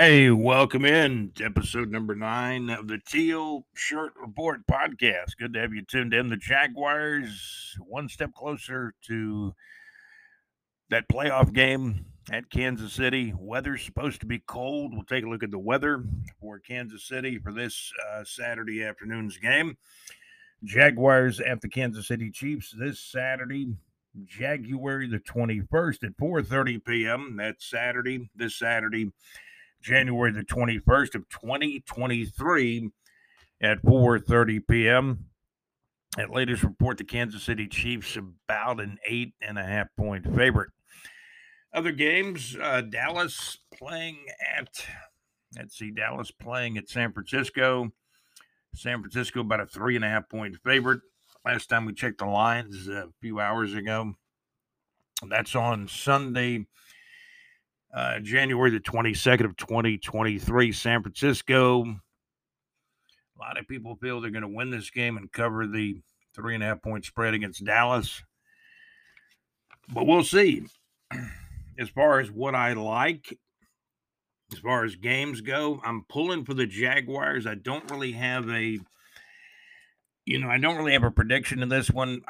Hey, welcome in to episode number nine of the Teal Shirt Report podcast. Good to have you tuned in. The Jaguars, one step closer to that playoff game at Kansas City. Weather's supposed to be cold. We'll take a look at the weather for Kansas City for this uh, Saturday afternoon's game. Jaguars at the Kansas City Chiefs this Saturday, January the 21st at 4:30 p.m. That's Saturday, this Saturday January the 21st of 2023 at 4:30 p.m. At latest report, the Kansas City Chiefs about an eight and a half point favorite. Other games, uh, Dallas playing at let's see, Dallas playing at San Francisco. San Francisco about a three and a half point favorite. Last time we checked the lines a few hours ago. That's on Sunday, uh, January the 22nd of 2023, San Francisco. A lot of people feel they're going to win this game and cover the three and a half point spread against Dallas. But we'll see. As far as what I like, as far as games go, I'm pulling for the Jaguars. I don't really have a, you know, I don't really have a prediction in this one.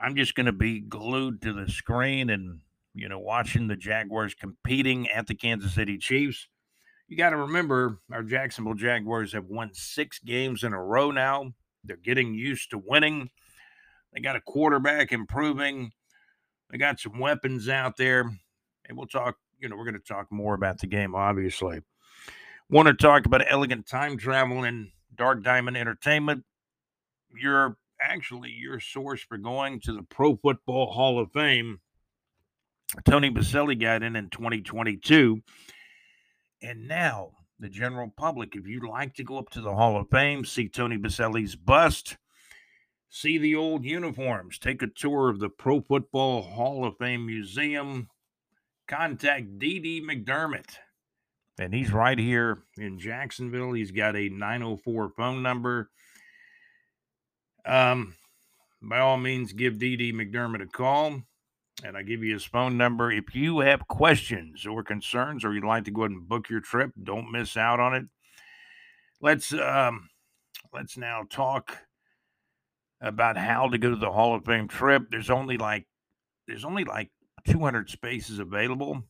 I'm just going to be glued to the screen and you know, watching the Jaguars competing at the Kansas City Chiefs. You got to remember, our Jacksonville Jaguars have won six games in a row now. They're getting used to winning. They got a quarterback improving. They got some weapons out there. And we'll talk, you know, we're going to talk more about the game, obviously. Want to talk about elegant time travel and Dark Diamond Entertainment. You're actually your source for going to the Pro Football Hall of Fame Tony Boselli got in in 2022. And now, the general public, if you'd like to go up to the Hall of Fame, see Tony Boselli's bust, see the old uniforms, take a tour of the Pro Football Hall of Fame Museum, contact D.D. McDermott. And he's right here in Jacksonville. He's got a 904 phone number. Um, by all means, give D.D. McDermott a call and I give you his phone number. If you have questions or concerns, or you'd like to go ahead and book your trip, don't miss out on it. Let's um, let's now talk about how to go to the Hall of Fame trip. There's only like there's only like 200 spaces available.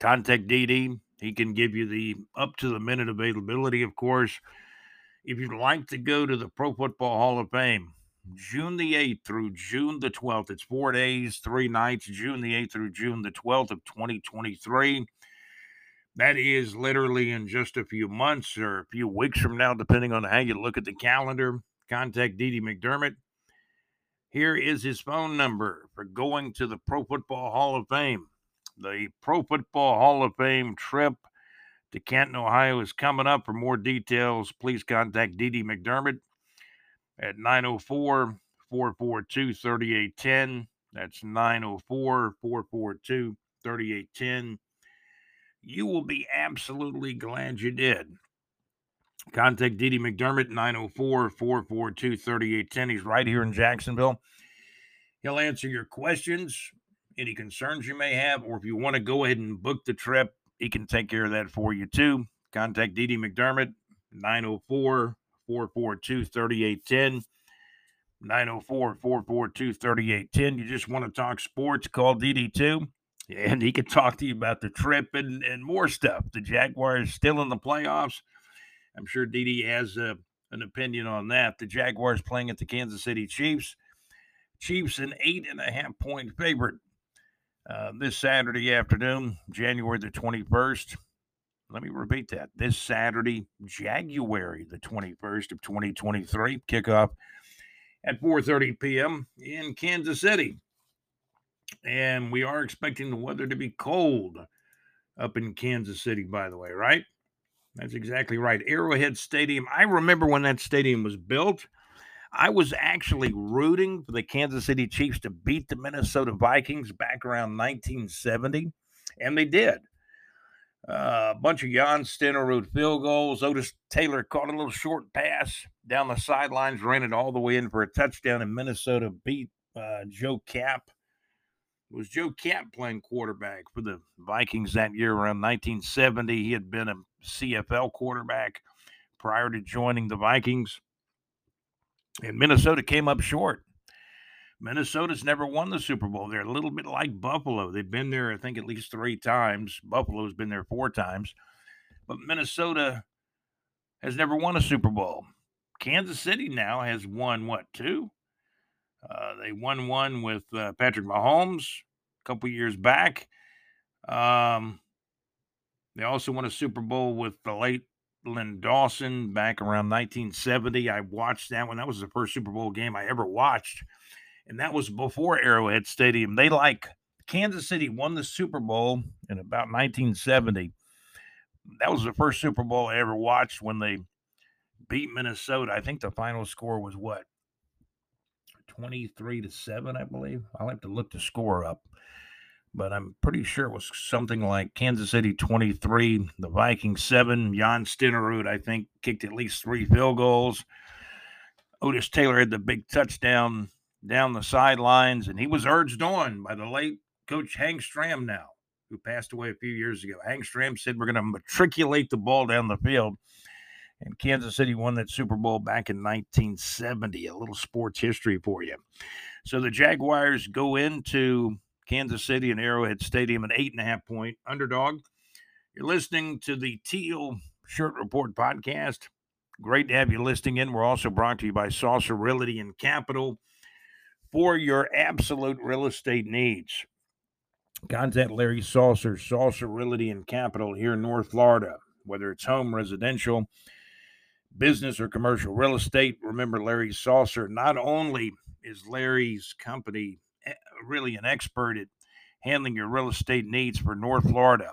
Contact DD. He can give you the up to the minute availability, of course. If you'd like to go to the Pro Football Hall of Fame, June the 8th through June the 12th. It's four days, three nights, June the 8th through June the 12th of 2023. That is literally in just a few months or a few weeks from now, depending on how you look at the calendar. Contact Didi McDermott. Here is his phone number for going to the Pro Football Hall of Fame. The Pro Football Hall of Fame trip to Canton, Ohio is coming up. For more details, please contact Didi McDermott at 904 442 3810. That's 904 442 3810. You will be absolutely glad you did. Contact Didi McDermott, 904 442 3810. He's right here in Jacksonville. He'll answer your questions, any concerns you may have, or if you want to go ahead and book the trip, he can take care of that for you too. Contact Didi McDermott, 904 442 3810. 904 442 3810. You just want to talk sports, call DD2 and he can talk to you about the trip and, and more stuff. The Jaguars still in the playoffs. I'm sure DD has a, uh, an opinion on that. The Jaguars playing at the Kansas City Chiefs. Chiefs an eight and a half point favorite uh, this Saturday afternoon, January the 21st. Let me repeat that. This Saturday, January the 21st of 2023, kickoff at 4:30 p.m. in Kansas City. And we are expecting the weather to be cold up in Kansas City, by the way, right? That's exactly right. Arrowhead Stadium. I remember when that stadium was built. I was actually rooting for the Kansas City Chiefs to beat the Minnesota Vikings back around 1970, and they did. Uh, a bunch of Jan Stenerud field goals. Otis Taylor caught a little short pass down the sidelines, ran it all the way in for a touchdown, and Minnesota beat uh, Joe Kapp was Joe Kapp playing quarterback for the Vikings that year around 1970. He had been a CFL quarterback prior to joining the Vikings. And Minnesota came up short. Minnesota's never won the Super Bowl. They're a little bit like Buffalo. They've been there, I think, at least three times. Buffalo's been there four times. But Minnesota has never won a Super Bowl. Kansas City now has won, what, two? Uh, they won one with uh, Patrick Mahomes a couple years back. Um, they also won a Super Bowl with the late Len Dawson back around 1970. I watched that one. That was the first Super Bowl game I ever watched. And that was before Arrowhead Stadium. They like Kansas City won the Super Bowl in about 1970. That was the first Super Bowl I ever watched when they beat Minnesota. I think the final score was what? 23 to 7, I believe. I'll have to look the score up. But I'm pretty sure it was something like Kansas City 23, the Vikings 7. Jan Stenerud, I think, kicked at least three field goals. Otis Taylor had the big touchdown down the sidelines, and he was urged on by the late coach Hank Stram now, who passed away a few years ago. Hank Stram said, We're going to matriculate the ball down the field. And Kansas City won that Super Bowl back in 1970. A little sports history for you. So the Jaguars go into Kansas City and Arrowhead Stadium, an eight and a half point underdog. You're listening to the Teal Shirt Report podcast. Great to have you listening in. We're also brought to you by Saucer Realty and Capital for your absolute real estate needs. Contact Larry Saucer, Saucer Realty and Capital here in North Florida, whether it's home, residential, business, or commercial real estate. Remember, Larry Saucer, not only is Larry's company eh, really an expert at handling your real estate needs for North Florida,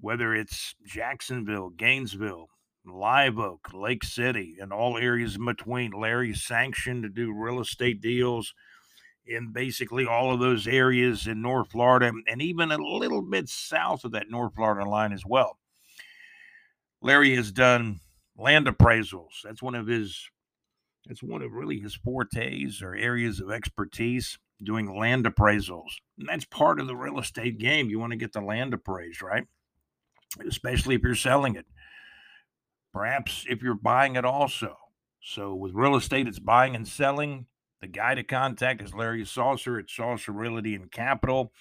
whether it's Jacksonville, Gainesville, Live Oak, Lake City, and all areas in between. Larry's sanctioned to do real estate deals in basically all of those areas in North Florida and even a little bit south of that North Florida line as well. Larry has done land appraisals. That's one of his that's one of really his fortes or areas of expertise doing land appraisals. And that's part of the real estate game. You want to get the land appraised, right? Especially if you're selling it perhaps if you're buying it also. So with real estate, it's buying and selling. The guy to contact is Larry Saucer at Saucer Realty and Capital.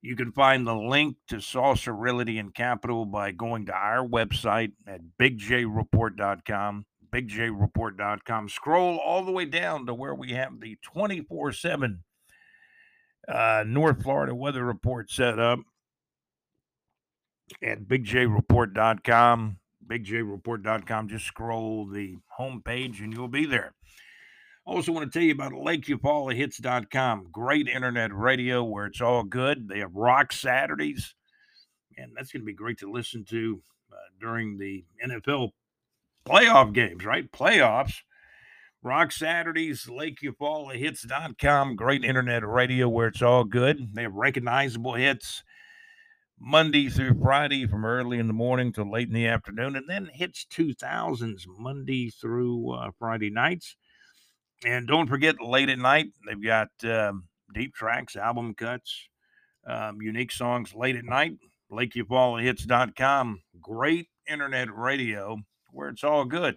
You can find the link to Saucer Realty and Capital by going to our website at bigjreport.com, bigjreport.com. Scroll all the way down to where we have the 24 7 uh, North Florida weather report set up at bigjreport.com bigjreport.com. Just scroll the homepage and you'll be there. I Also, want to tell you about LakeUpalaHits.com. Great internet radio where it's all good. They have rock Saturdays, and that's going to be great to listen to uh, during the NFL playoff games, right? Playoffs. Rock Saturdays, LakeUpalaHits.com. Great internet radio where it's all good. They have recognizable hits Monday through Friday from early in the morning to late in the afternoon, and then hits 2000s Monday through uh, Friday nights. And don't forget, late at night, they've got um, deep tracks, album cuts, um, unique songs late at night. LakeUpalaHits.com. Great internet radio where it's all good.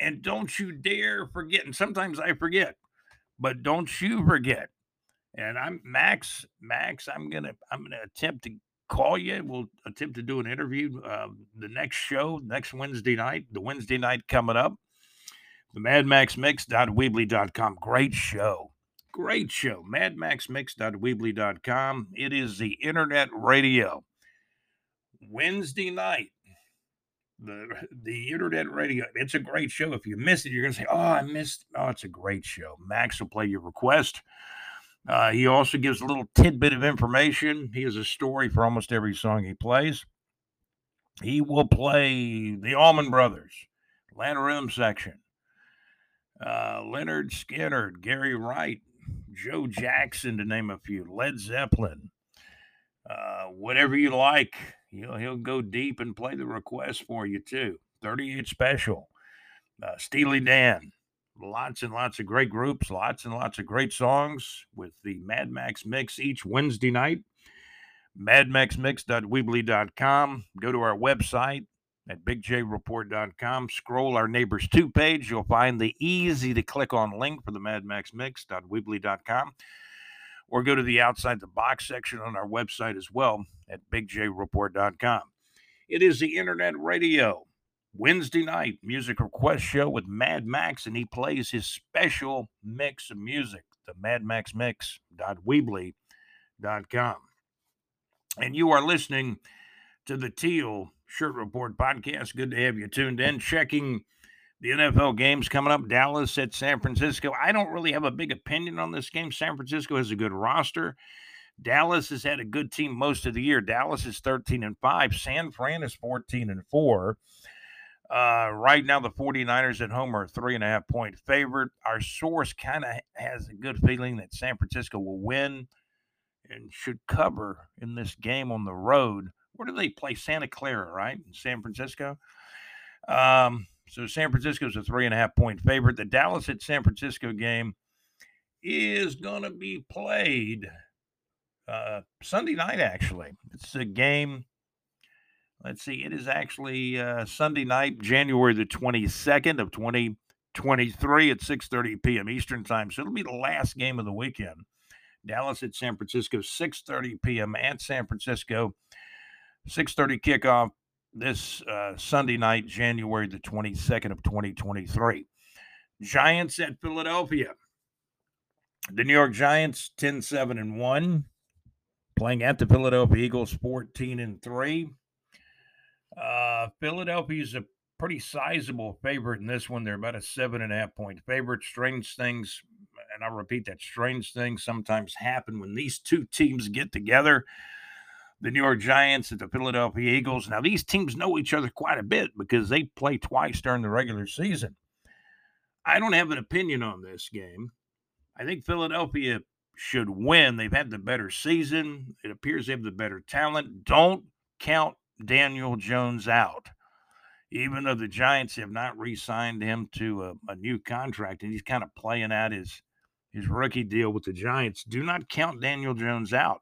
And don't you dare forget, and sometimes I forget, but don't you forget and I'm Max. Max, I'm gonna I'm gonna attempt to call you. We'll attempt to do an interview uh, the next show next Wednesday night. The Wednesday night coming up. The MadMaxMix.weebly.com. Great show. Great show. MadMaxMix.weebly.com. It is the internet radio. Wednesday night. The the internet radio. It's a great show. If you miss it, you're gonna say, Oh, I missed. Oh, it's a great show. Max will play your request. Uh, he also gives a little tidbit of information. He has a story for almost every song he plays. He will play the Allman Brothers, Atlanta section, uh, Lynyrd Skynyrd, Gary Wright, Joe Jackson, to name a few, Led Zeppelin, uh, whatever you like. He'll, he'll go deep and play the request for you too. 38 Special, uh, Steely Dan, lots and lots of great groups, lots and lots of great songs with the Mad Max Mix each Wednesday night. MadMaxMix.weebly.com. Go to our website at BigJReport.com. Scroll our Neighbors 2 page. You'll find the easy to click on link for the MadMaxMix.weebly.com. Or go to the outside the box section on our website as well at BigJReport.com. It is the Internet Radio Wednesday night music request show with Mad Max, and he plays his special mix of music, the mad max madmaxmix.weebly.com. And you are listening to the Teal Shirt Report podcast. Good to have you tuned in. Checking the NFL games coming up Dallas at San Francisco. I don't really have a big opinion on this game. San Francisco has a good roster. Dallas has had a good team most of the year. Dallas is 13 and 5. San Fran is 14 and 4. Uh, right now, the 49ers at home are three and a half point favorite. Our source kind of has a good feeling that San Francisco will win and should cover in this game on the road. Where do they play? Santa Clara, right? In San Francisco. Um, so San Francisco's a three and a half point favorite. The Dallas at San Francisco game is going to be played uh, Sunday night, actually. It's a game Let's see. It is actually uh, Sunday night, January the 22nd of 2023 at 6:30 p.m. Eastern Time. So it'll be the last game of the weekend. Dallas at San Francisco, 6:30 p.m. at San Francisco. 6:30 kickoff this uh, Sunday night, January the 22nd of 2023. Giants at Philadelphia. The New York Giants 10-7 and 1 playing at the Philadelphia Eagles 14 and 3. Uh, Philadelphia is a pretty sizable favorite in this one. They're about a seven and a half point favorite. Strange things, and I'll repeat that strange things sometimes happen when these two teams get together. The New York Giants and the Philadelphia Eagles. Now, these teams know each other quite a bit because they play twice during the regular season. I don't have an opinion on this game. I think Philadelphia should win. They've had the better season. It appears they have the better talent. Don't count Daniel Jones out. Even though the Giants have not re signed him to a, a new contract and he's kind of playing out his, his rookie deal with the Giants, do not count Daniel Jones out.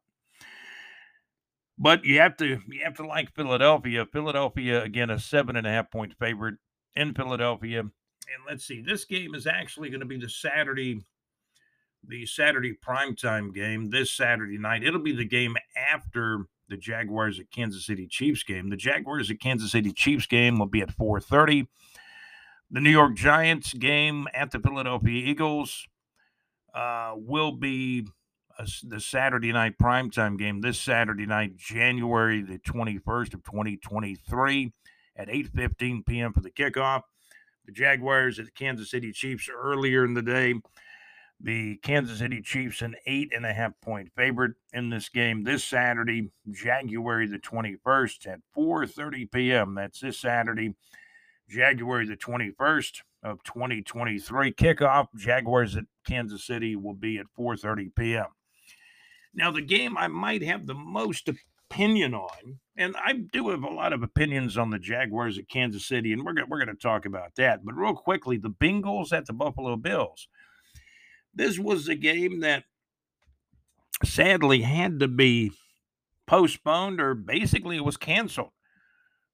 But you have to you have to like Philadelphia. Philadelphia again a seven and a half point favorite in Philadelphia. And let's see, this game is actually going to be the Saturday, the Saturday primetime game this Saturday night. It'll be the game after the Jaguars at Kansas City Chiefs game. The Jaguars at Kansas City Chiefs game will be at 4:30. The New York Giants game at the Philadelphia Eagles uh, will be a, the Saturday night primetime game this Saturday night, January the 21st of 2023 at 8:15 p.m. for the kickoff. The Jaguars at the Kansas City Chiefs earlier in the day the Kansas City Chiefs an eight and a half point favorite in this game this Saturday, January the 21st at 4:30 p.m. That's this Saturday, January the 21st of 2023. Kickoff Jaguars at Kansas City will be at 4:30 p.m. Now the game I might have the most opinion on, and I do have a lot of opinions on the Jaguars at Kansas City, and we're gonna, we're going to talk about that. But real quickly, the Bengals at the Buffalo Bills. This was a game that sadly had to be postponed or basically it was canceled.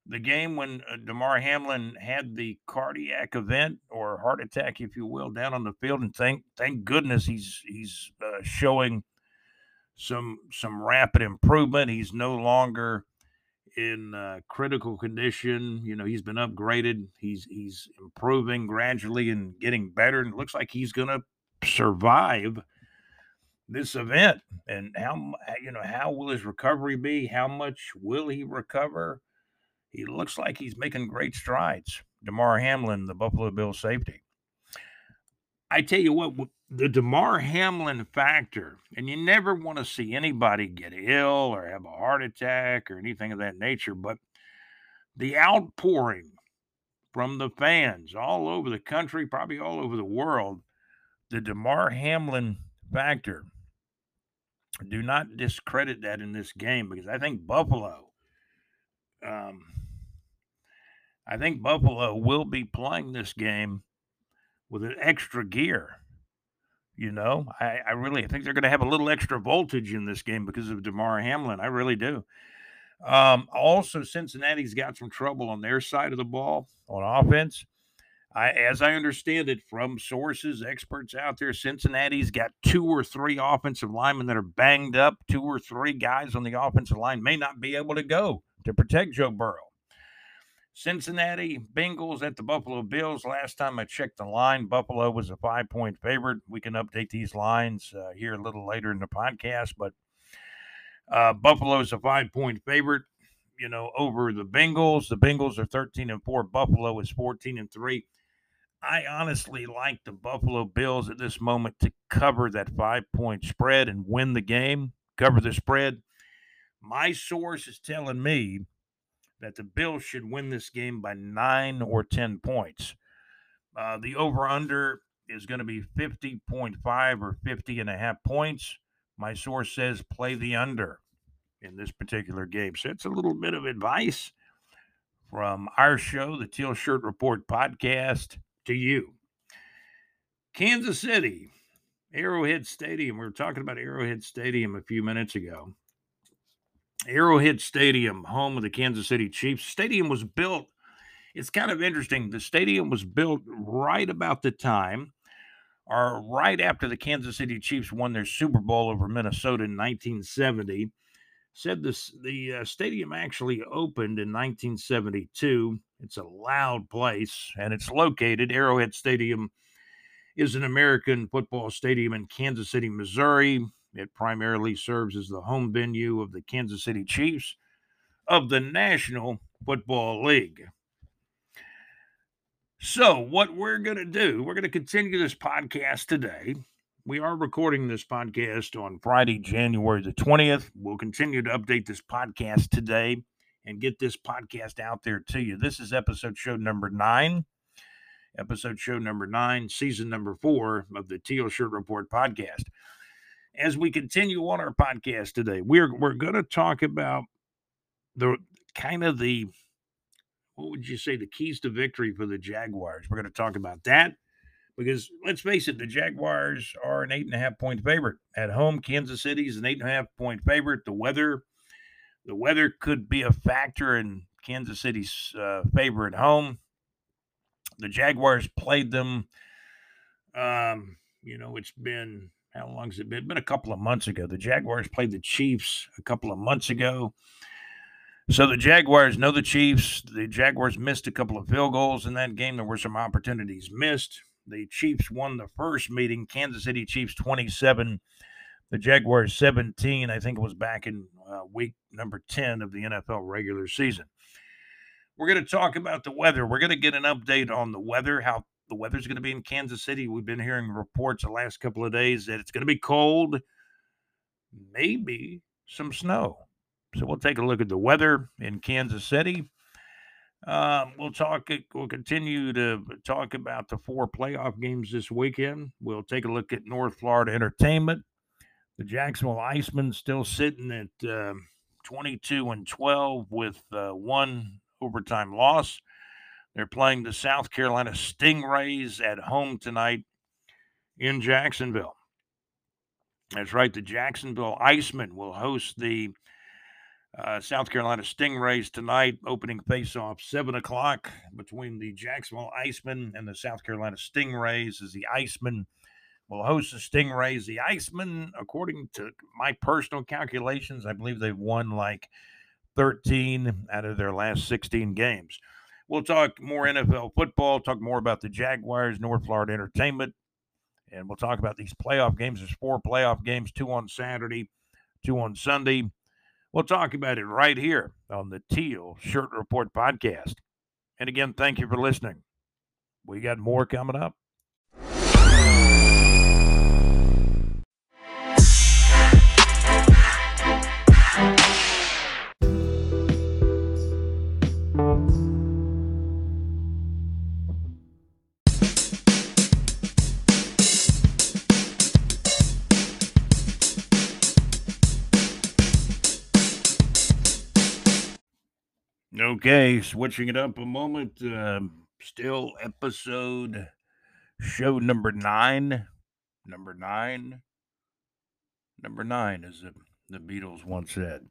The game when uh, Damar Hamlin had the cardiac event or heart attack, if you will, down on the field, and thank thank goodness he's he's uh, showing some some rapid improvement. He's no longer in uh, critical condition. You know, he's been upgraded. He's he's improving gradually and getting better, and it looks like he's going to survive this event? And how you know how will his recovery be? How much will he recover? He looks like he's making great strides. Damar Hamlin the buffalo bills safety. I tell you what the Damar Hamlin factor and you never want to see anybody get ill or have a heart attack or anything of that nature but the outpouring from the fans all over the country probably all over the world the Damar Hamlin factor. Do not discredit that in this game because I think Buffalo, um, I think Buffalo will be playing this game with an extra gear. You know, I, I really think they're going to have a little extra voltage in this game because of Damar Hamlin. I really do. Um, also, Cincinnati's got some trouble on their side of the ball on offense. I, as I understand it from sources, experts out there, Cincinnati's got two or three offensive linemen that are banged up. Two or three guys on the offensive line may not be able to go to protect Joe Burrow. Cincinnati Bengals at the Buffalo Bills. Last time I checked the line, Buffalo was a five point favorite. We can update these lines uh, here a little later in the podcast, but uh, Buffalo's a five point favorite, you know, over the Bengals. The Bengals are 13 and 4. Buffalo is 14 and 3. I honestly like the Buffalo Bills at this moment to cover that five point spread and win the game, cover the spread. My source is telling me that the Bills should win this game by nine or 10 points. Uh, the over under is going to be 50.5 or 50 and a half points. My source says play the under in this particular game. So it's a little bit of advice from our show, the Teal Shirt Report podcast, to you. Kansas City, Arrowhead Stadium. We were talking about Arrowhead Stadium a few minutes ago. Arrowhead Stadium, home of the Kansas City Chiefs. Stadium was built, it's kind of interesting. The stadium was built right about the time or right after the Kansas City Chiefs won their Super Bowl over Minnesota in 1970 said this the uh, stadium actually opened in 1972. It's a loud place, and it's located. Arrowhead Stadium is an American football stadium in Kansas City, Missouri. It primarily serves as the home venue of the Kansas City Chiefs of the National Football League. So, what we're going to do, we're going to continue this podcast today we are recording this podcast on Friday, January the 20th. We'll continue to update this podcast today and get this podcast out there to you. This is episode show number nine, episode show number nine, season number four of the Teal Shirt Report podcast. As we continue on our podcast today, we're we're going to talk about the kind of the what would you say the keys to victory for the Jaguars. We're going to talk about that because let's face it, the Jaguars are an eight and a half point favorite at home. Kansas City is an eight and a half point favorite. The weather, the weather could be a factor in Kansas City's uh, favor at home. The Jaguars played them. Um, you know, it's been how long has it been? Been a couple of months ago. The Jaguars played the Chiefs a couple of months ago. So the Jaguars know the Chiefs. The Jaguars missed a couple of field goals in that game. There were some opportunities missed. The Chiefs won the first meeting. Kansas City Chiefs 27, the Jaguars 17. I think it was back in uh, week number 10 of the NFL regular season. We're going to talk about the weather. We're going to get an update on the weather, how the weather's going to be in Kansas City. We've been hearing reports the last couple of days that it's going to be cold, maybe some snow. So we'll take a look at the weather in Kansas City. Um, we'll talk. We'll continue to talk about the four playoff games this weekend. We'll take a look at North Florida Entertainment. The Jacksonville Icemen still sitting at uh, 22 and 12 with uh, one overtime loss. They're playing the South Carolina Stingrays at home tonight in Jacksonville. That's right. The Jacksonville Icemen will host the uh, South Carolina Stingrays tonight, opening face-off seven o'clock between the Jacksonville Icemen and the South Carolina Stingrays. As the Icemen will host the Stingrays, the Icemen, according to my personal calculations, I believe they've won like 13 out of their last 16 games. We'll talk more NFL football, talk more about the Jaguars, North Florida Entertainment, and we'll talk about these playoff games. There's four playoff games, two on Saturday, two on Sunday. We'll talk about it right here on the Teal Shirt Report podcast. And again, thank you for listening. We got more coming up. Okay, switching it up a moment. Uh, still episode show number nine. Number nine. Number nine, as the, the Beatles once said.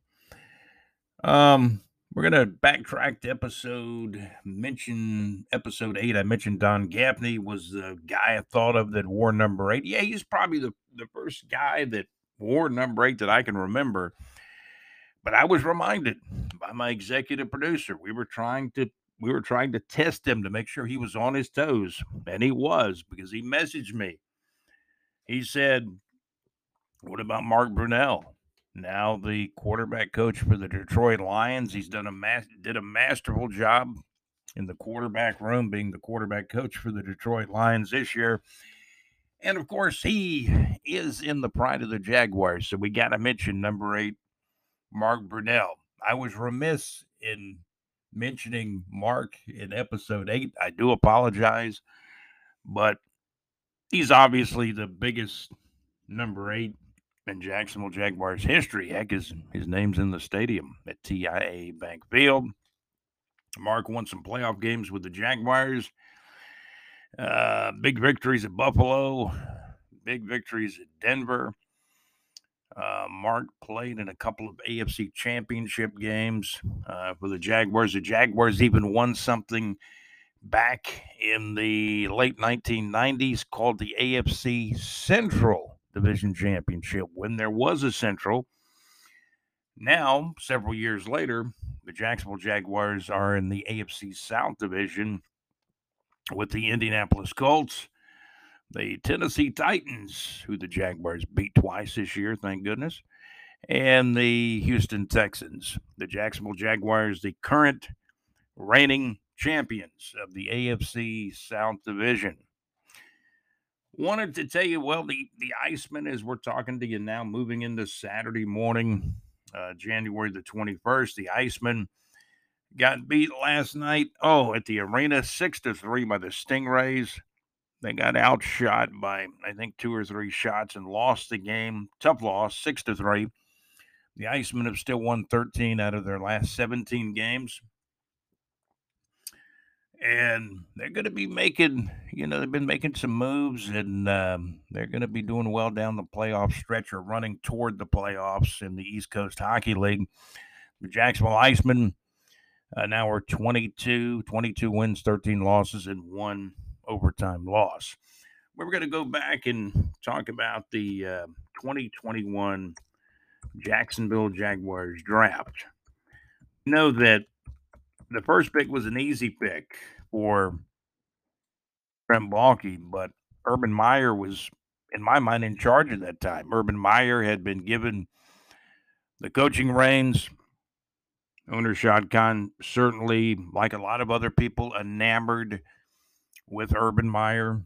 Um, we're gonna backtrack to episode mention episode eight. I mentioned Don Gaffney was the guy I thought of that wore number eight. Yeah, he's probably the, the first guy that wore number eight that I can remember. But I was reminded by my executive producer. We were trying to we were trying to test him to make sure he was on his toes, and he was because he messaged me. He said, "What about Mark Brunell? Now the quarterback coach for the Detroit Lions. He's done a mas- did a masterful job in the quarterback room, being the quarterback coach for the Detroit Lions this year." And of course, he is in the pride of the Jaguars. So we got to mention number eight, Mark Brunell. I was remiss in mentioning Mark in episode eight. I do apologize, but he's obviously the biggest number eight in Jacksonville Jaguars history. Heck, his, his name's in the stadium at TIA Bank Field. Mark won some playoff games with the Jaguars. Uh, big victories at Buffalo, big victories at Denver. Uh, Mark played in a couple of AFC championship games uh, for the Jaguars. The Jaguars even won something back in the late 1990s called the AFC Central Division Championship when there was a Central. Now, several years later, the Jacksonville Jaguars are in the AFC South Division with the Indianapolis Colts the Tennessee Titans, who the Jaguars beat twice this year, thank goodness, and the Houston Texans. The Jacksonville Jaguars, the current reigning champions of the AFC South Division. Wanted to tell you, well, the, the Iceman, as we're talking to you now, moving into Saturday morning, uh, January the 21st, the Iceman got beat last night. Oh, at the arena, six to three by the Stingrays. They got outshot by I think two or three shots and lost the game. Tough loss, six to three. The Icemen have still won 13 out of their last 17 games. And they're going to be making, you know, they've been making some moves and um, they're going to be doing well down the playoff stretch or running toward the playoffs in the East Coast Hockey League. The Jacksonville Icemen uh, now are 22, 22 wins, 13 losses, and one overtime loss. We're going to go back and talk about the uh, 2021 Jacksonville Jaguars draft. know that the first pick was an easy pick for Trent Baalke, but Urban Meyer was, in my mind, in charge at that time. Urban Meyer had been given the coaching reins. Owner Shad Khan certainly, like a lot of other people, enamored with Urban Meyer.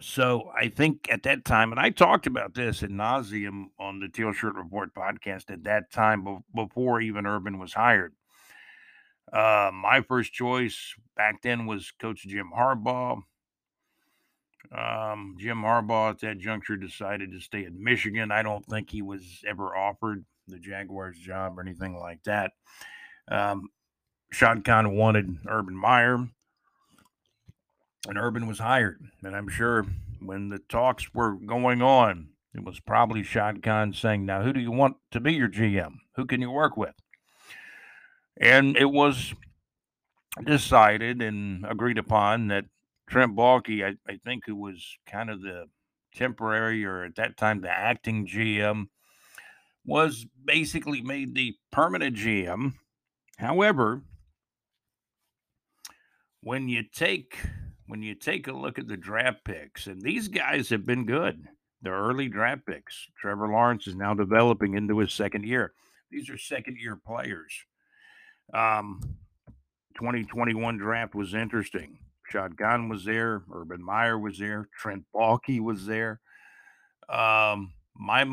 So I think at that time, and I talked about this in nauseum on the Teal Shirt Report podcast at that time, before even Urban was hired. Uh, my first choice back then was Coach Jim Harbaugh. Um, Jim Harbaugh at that juncture decided to stay at Michigan. I don't think he was ever offered the Jaguars job or anything like that. Um, Khan wanted Urban Meyer and Urban was hired. And I'm sure when the talks were going on, it was probably Shad Khan saying, Now, who do you want to be your GM? Who can you work with? And it was decided and agreed upon that Trent Baalke, I, I think, who was kind of the temporary or at that time the acting GM, was basically made the permanent GM. However, when you take when you take a look at the draft picks, and these guys have been good, the early draft picks. Trevor Lawrence is now developing into his second year. These are second year players. Um, 2021 draft was interesting. Khan was there. Urban Meyer was there. Trent Baalke was there. Um, my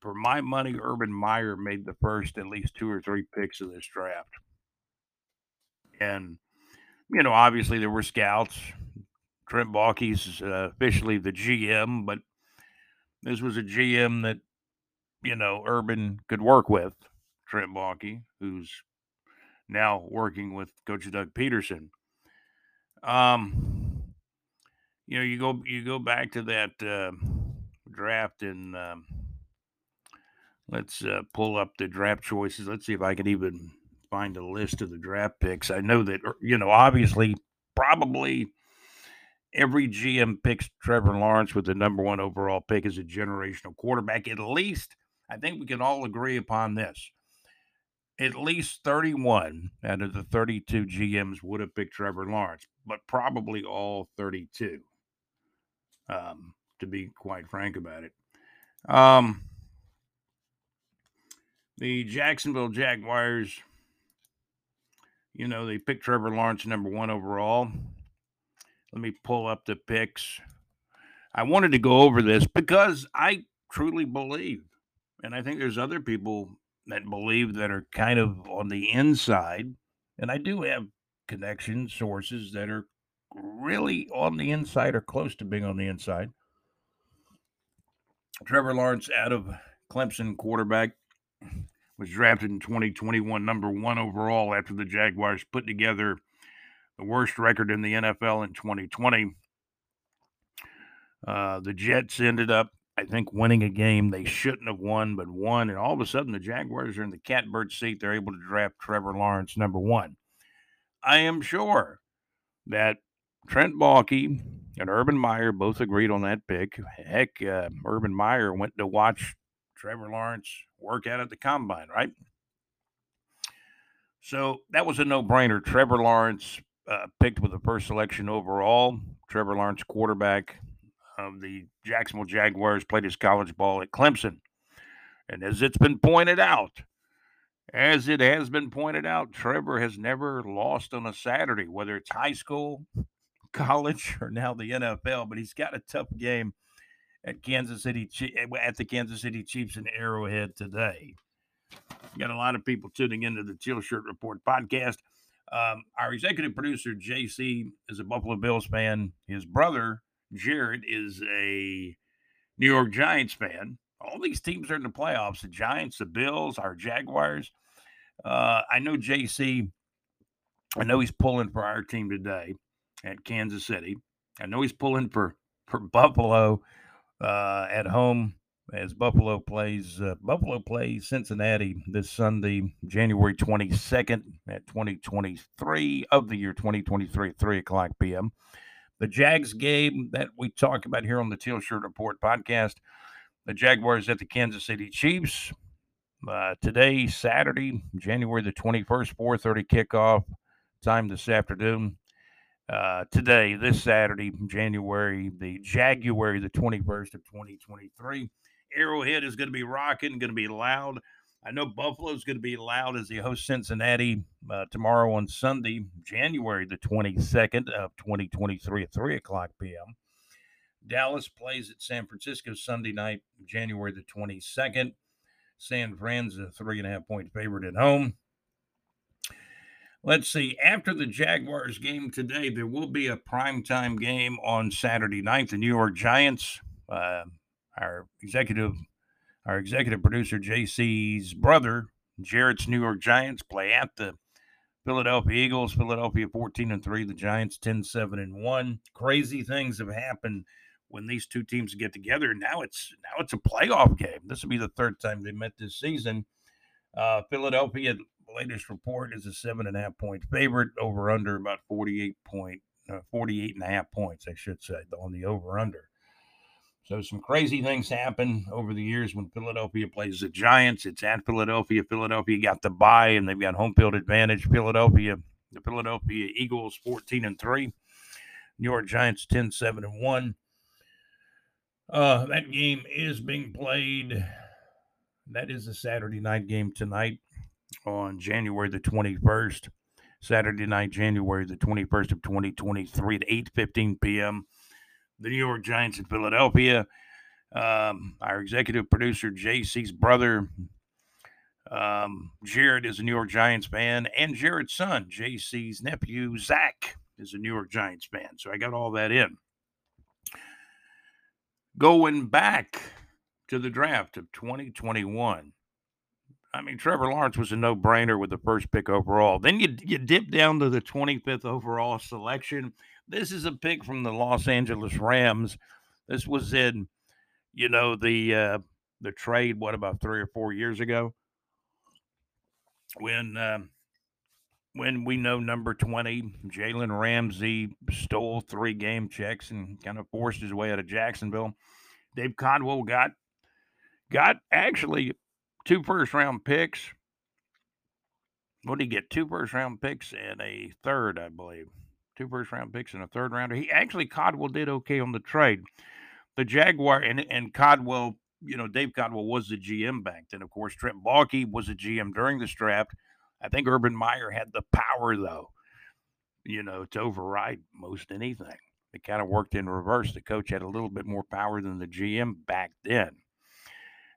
for my money, Urban Meyer made the first at least two or three picks of this draft. And you know, obviously there were scouts. Trent Baalke's uh, officially the GM, but this was a GM that you know Urban could work with. Trent Baalke, who's now working with Coach Doug Pederson. Um, you know, you go you go back to that uh, draft and um, let's uh, pull up the draft choices. Let's see if I can even find a list of the draft picks. I know that you know, obviously, probably every GM picks Trevor Lawrence with the number one overall pick as a generational quarterback. At least, I think we can all agree upon this. At least 31 out of the 32 GMs would have picked Trevor Lawrence, but probably all 32, um, to be quite frank about it. Um, the Jacksonville Jaguars, you know, they picked Trevor Lawrence number one overall. Let me pull up the picks. I wanted to go over this because I truly believe, and I think there's other people that believe that are kind of on the inside, and I do have connection sources that are really on the inside or close to being on the inside. Trevor Lawrence out of Clemson quarterback was drafted in 2021 number 1 overall after the Jaguars put together the worst record in the NFL in 2020. Uh, the Jets ended up, I think, winning a game they shouldn't have won, but won. And all of a sudden, the Jaguars are in the catbird seat. They're able to draft Trevor Lawrence, number one. I am sure that Trent Baalke and Urban Meyer both agreed on that pick. Heck, uh, Urban Meyer went to watch Trevor Lawrence work out at the combine, right? So that was a no brainer. Trevor Lawrence uh, picked with the first selection overall. Trevor Lawrence, quarterback of the Jacksonville Jaguars, played his college ball at Clemson. And as it's been pointed out, as it has been pointed out, Trevor has never lost on a Saturday, whether it's high school, college, or now the NFL. But he's got a tough game at Kansas City at the Kansas City Chiefs in Arrowhead today. Got a lot of people tuning into the Teal Shirt Report podcast. Um, our executive producer, JC, is a Buffalo Bills fan. His brother, Jared, is a New York Giants fan. All these teams are in the playoffs the Giants, the Bills, our Jaguars. Uh, I know JC, I know he's pulling for our team today at Kansas City. I know he's pulling for, for Buffalo uh, at home as Buffalo plays uh, Buffalo plays Cincinnati this Sunday, January 22nd at 2023 of the year 2023 at 3 o'clock p.m. The Jags game that we talk about here on the Teal Shirt Report podcast, the Jaguars at the Kansas City Chiefs. Uh, today, Saturday, January the 21st, 4:30 kickoff time this afternoon. Uh, today, this Saturday, January the January the 21st of 2023 Arrowhead is going to be rocking, going to be loud. I know Buffalo is going to be loud as they host Cincinnati uh, tomorrow on Sunday, January the 22nd of 2023 at 3 o'clock p.m. Dallas plays at San Francisco Sunday night, January the 22nd. San Fran's a three and a half point favorite at home. Let's see. After the Jaguars game today, there will be a primetime game on Saturday night. The New York Giants uh, our executive our executive producer JC's brother, Jared's New York Giants play at the Philadelphia Eagles. Philadelphia 14 and 3, the Giants 10 7 and 1. Crazy things have happened when these two teams get together. Now it's now it's a playoff game. This will be the third time they met this season. Uh, Philadelphia, latest report, is a seven and a half point favorite over under about 48 point uh, 48 and a half points, I should say, on the over under. So some crazy things happen over the years when Philadelphia plays the Giants. It's at Philadelphia. Philadelphia got the bye and they've got home field advantage. Philadelphia, the Philadelphia Eagles 14 and 3. New York Giants 10 7 and 1. Uh, that game is being played. That is a Saturday night game tonight on January the 21st. Saturday night, January the 21st of 2023 at 8:15 p.m the New York Giants in Philadelphia. Um, our executive producer, JC's brother, um, Jared, is a New York Giants fan, and Jared's son, JC's nephew, Zach, is a New York Giants fan. So I got all that in. Going back to the draft of 2021, I mean, Trevor Lawrence was a no-brainer with the first pick overall. Then you you dip down to the 25th overall selection. This is a pick from the Los Angeles Rams. This was in, you know, the uh, the trade. What about three or four years ago? When um, when we know number 20, Jalen Ramsey stole three game checks and kind of forced his way out of Jacksonville. Dave Caldwell got got actually two first round picks. What did he get? Two first round picks and a third, I believe. Two first round picks and a third rounder. He actually Caldwell did okay on the trade. The Jaguar and and Caldwell, you know, Dave Caldwell was the GM back then. Of course, Trent Baalke was a GM during this draft. I think Urban Meyer had the power, though, you know, to override most anything. It kind of worked in reverse. The coach had a little bit more power than the GM back then.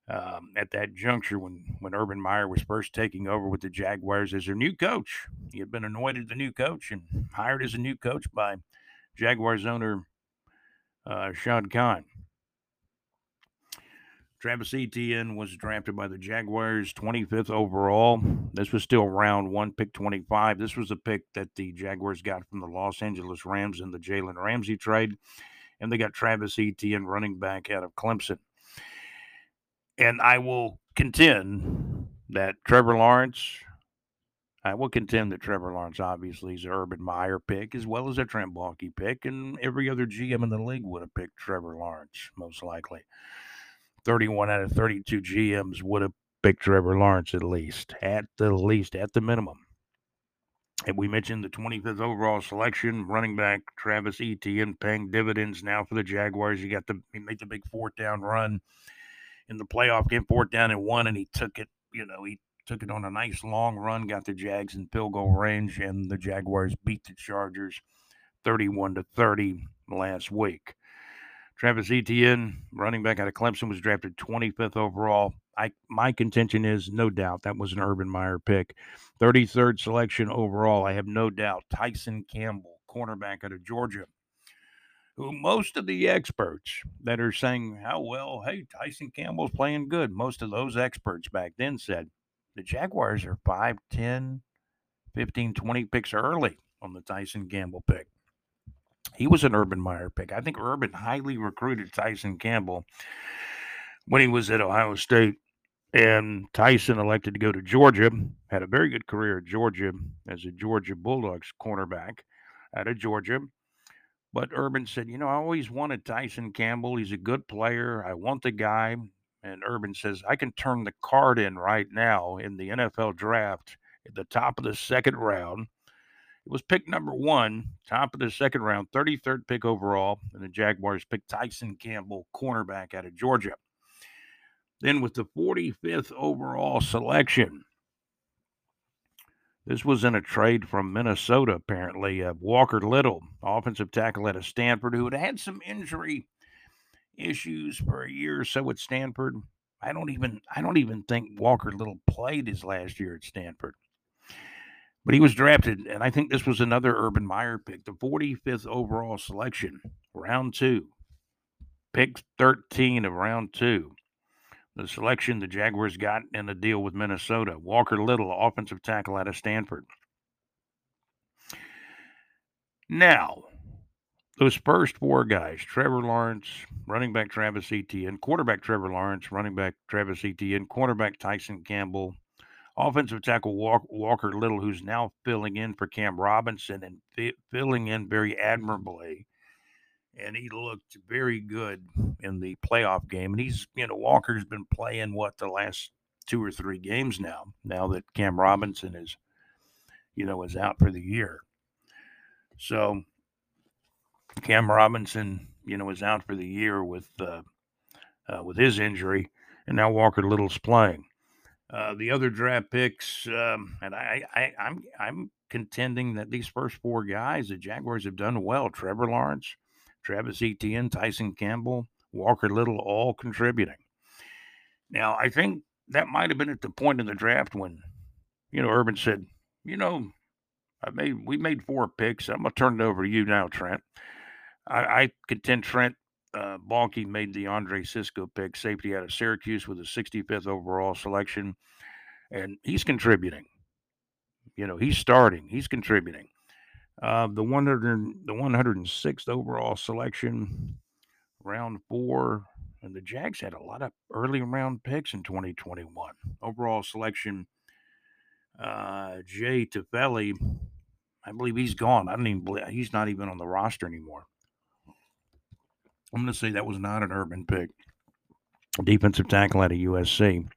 Um, at that juncture, when when Urban Meyer was first taking over with the Jaguars as their new coach, he had been anointed the new coach and hired as a new coach by Jaguars owner uh, Shad Khan. Travis Etienne was drafted by the Jaguars 25th overall. This was still round one, pick 25. This was a pick that the Jaguars got from the Los Angeles Rams in the Jalen Ramsey trade. And they got Travis Etienne, running back out of Clemson. And I will contend that Trevor Lawrence, I will contend that Trevor Lawrence obviously is an Urban Meyer pick as well as a Trent Baalke pick, and every other GM in the league would have picked Trevor Lawrence, most likely. 31 out of 32 GMs would have picked Trevor Lawrence at least, at the least, at the minimum. And we mentioned the 25th overall selection, running back Travis Etienne paying dividends now for the Jaguars. He got the he made the big fourth down run in the playoff game, fourth down and one, and he took it. You know, he took it on a nice long run, got the Jags in field goal range, and the Jaguars beat the Chargers 31 to 30 last week. Travis Etienne, running back out of Clemson, was drafted 25th overall. I my contention is no doubt that was an Urban Meyer pick. 33rd selection overall. I have no doubt. Tyson Campbell, cornerback out of Georgia, who most of the experts that are saying how well, hey, Tyson Campbell's playing good. Most of those experts back then said the Jaguars are 5, 10, 15, 20 picks early on the Tyson Campbell pick. He was an Urban Meyer pick. I think Urban highly recruited Tyson Campbell when he was at Ohio State. And Tyson elected to go to Georgia, had a very good career at Georgia as a Georgia Bulldogs cornerback out of Georgia. But Urban said, You know, I always wanted Tyson Campbell. He's a good player. I want the guy. And Urban says, I can turn the card in right now in the NFL draft at the top of the second round it was pick number one, top of the second round, 33rd pick overall. And the Jaguars picked Tyson Campbell, cornerback out of Georgia. Then with the 45th overall selection, this was in a trade from Minnesota, apparently. Uh, Walker Little, offensive tackle out of Stanford, who had had some injury issues for a year or so at Stanford. I don't even I don't even think Walker Little played his last year at Stanford. But he was drafted, and I think this was another Urban Meyer pick, the 45th overall selection, round two, pick 13 of round two. The selection the Jaguars got in the deal with Minnesota. Walker Little, offensive tackle out of Stanford. Now, those first four guys Trevor Lawrence, running back Travis Etienne, quarterback Trevor Lawrence, running back Travis Etienne, cornerback Tyson Campbell, offensive tackle Walker Little, who's now filling in for Cam Robinson and fi- filling in very admirably. And he looked very good in the playoff game. And he's, you know, Walker's been playing what the last two or three games now, now that Cam Robinson is, you know, is out for the year. So Cam Robinson, you know, is out for the year with uh, uh, with his injury, and now Walker Little's playing. Uh, the other draft picks, um, and I, I, I'm, I'm contending that these first four guys, the Jaguars have done well. Trevor Lawrence, Travis Etienne, Tyson Campbell, Walker Little, all contributing. Now, I think that might have been at the point in the draft when, you know, Urban said, you know, I made we made four picks. I'm gonna turn it over to you now, Trent. I, I contend Trent uh, made the Andre Cisco pick, safety out of Syracuse with a 65th overall selection. and he's contributing. You know, he's starting, he's contributing. Uh, the 100, the 106th overall selection, round four, and the Jags had a lot of early round picks in 2021. Overall selection, uh, Jay Tufele, I believe he's gone. I don't even believe he's not even on the roster anymore. I'm going to say that was not an urban pick. Defensive tackle out of USC.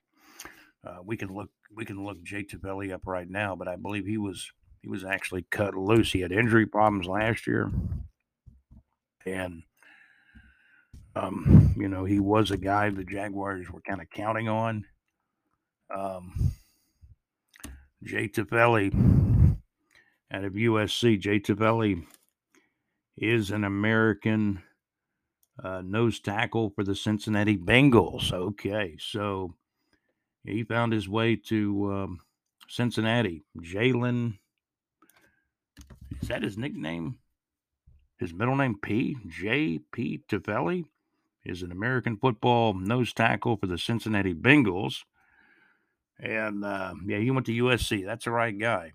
Uh, we can look we can look Jake Tufele up right now, but I believe he was he was actually cut loose. He had injury problems last year, and um, you know he was a guy the Jaguars were kind of counting on. Um, Jay Tufele out of USC. Jay Tufele is an American uh, nose tackle for the Cincinnati Bengals. Okay, so he found his way to um, Cincinnati. Jalen, is that his nickname? His middle name P? J. P. Tufele is an American football nose tackle for the Cincinnati Bengals. And uh, yeah, he went to USC. That's the right guy.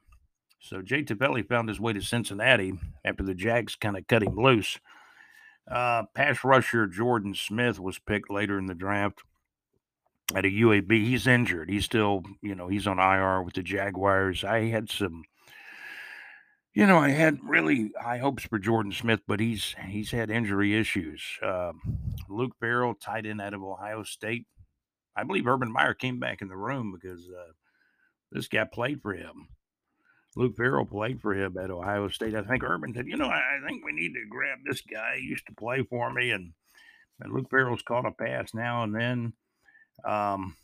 So Jay Tufele found his way to Cincinnati after the Jags kind of cut him loose. Uh, pass rusher Jordan Smith was picked later in the draft at a UAB. He's injured. He's still, you know, he's on IR with the Jaguars. I had some, you know, I had really high hopes for Jordan Smith, but he's he's had injury issues. Uh, Luke Farrell, tight end out of Ohio State. I believe Urban Meyer came back in the room because uh, this guy played for him. Luke Farrell played for him at Ohio State. I think Urban said, you know, I, I think we need to grab this guy. He used to play for me, and, and Luke Farrell's caught a pass now and then. Um,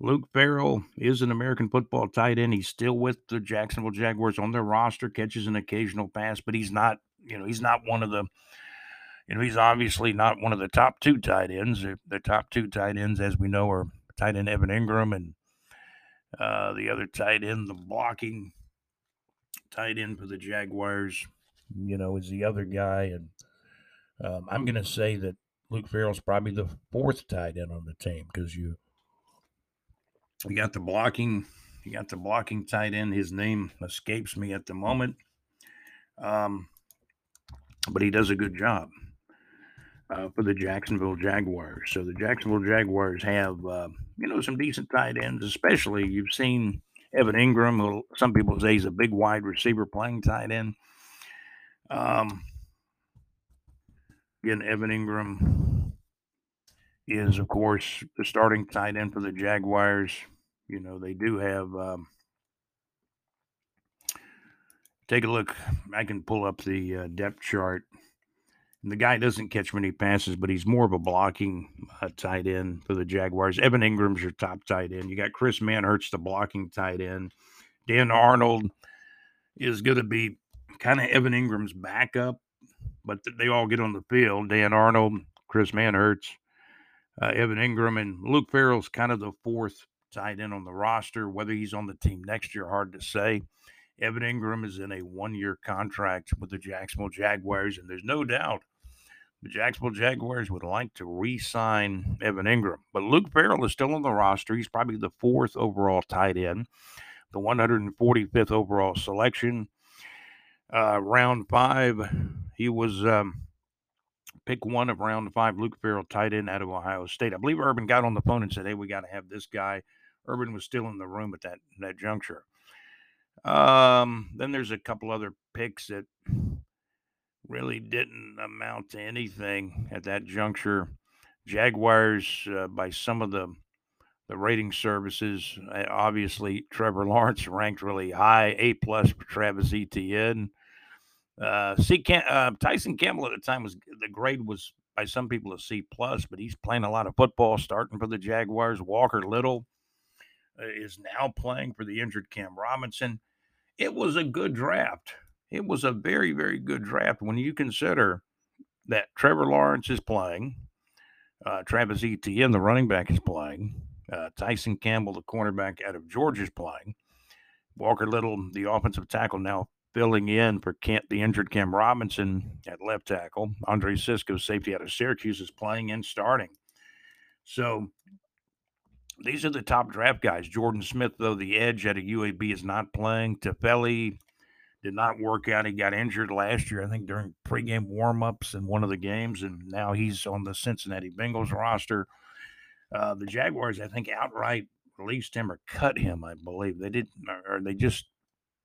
Luke Farrell is an American football tight end. He's still with the Jacksonville Jaguars on their roster, catches an occasional pass, but he's not, you know, he's not one of the, you know, he's obviously not one of the top two tight ends. The top two tight ends, as we know, are tight end Evan Engram and uh, the other tight end, the blocking tight end for the Jaguars, you know, is the other guy. And um, I'm going to say that Luke Farrell's probably the fourth tight end on the team because you you got the blocking, you got the blocking tight end. His name escapes me at the moment, um, but he does a good job uh, for the Jacksonville Jaguars. So the Jacksonville Jaguars have uh, you know some decent tight ends, especially you've seen Evan Engram, who some people say he's a big wide receiver playing tight end. Um, again, Evan Engram is, of course, the starting tight end for the Jaguars. You know, they do have. Um, take a look. I can pull up the uh, depth chart. And the guy doesn't catch many passes, but he's more of a blocking uh, tight end for the Jaguars. Evan Engram's your top tight end. You got Chris Manhertz, the blocking tight end. Dan Arnold is going to be kind of Evan Engram's backup but they all get on the field. Dan Arnold, Chris Manhertz, uh, Evan Engram and Luke Farrell's kind of the fourth tight end on the roster. Whether he's on the team next year, hard to say. Evan Engram is in a one year contract with the Jacksonville Jaguars, and there's no doubt the Jacksonville Jaguars would like to re sign Evan Ingram. But Luke Farrell is still on the roster. He's probably the fourth overall tight end, the 145th overall selection. Uh, round five, he was um, pick one of round five. Luke Farrell, tight end out of Ohio State. I believe Urban got on the phone and said, "Hey, we got to have this guy." Urban was still in the room at that that juncture. Um, then there's a couple other picks that really didn't amount to anything at that juncture. Jaguars, uh, by some of the the rating services, uh, obviously Trevor Lawrence ranked really high, A plus for Travis Etienne. Uh, C. Cam- uh, Tyson Campbell at the time was the grade was by some people a C plus, but he's playing a lot of football, starting for the Jaguars. Walker Little uh, is now playing for the injured Cam Robinson. It was a good draft. It was a very very good draft when you consider that Trevor Lawrence is playing, uh, Travis Etienne, the running back, is playing. Uh, Tyson Campbell, the cornerback out of Georgia, is playing. Walker Little, the offensive tackle, now filling in for Kent, the injured Cam Robinson at left tackle. Andre Cisco, safety out of Syracuse, is playing and starting. So these are the top draft guys. Jordan Smith, though, the edge at a UAB is not playing. Tufele did not work out. He got injured last year, I think, during pregame warmups in one of the games, and now he's on the Cincinnati Bengals roster. Uh, the Jaguars, I think, outright released him or cut him. I believe they didn't, or they just,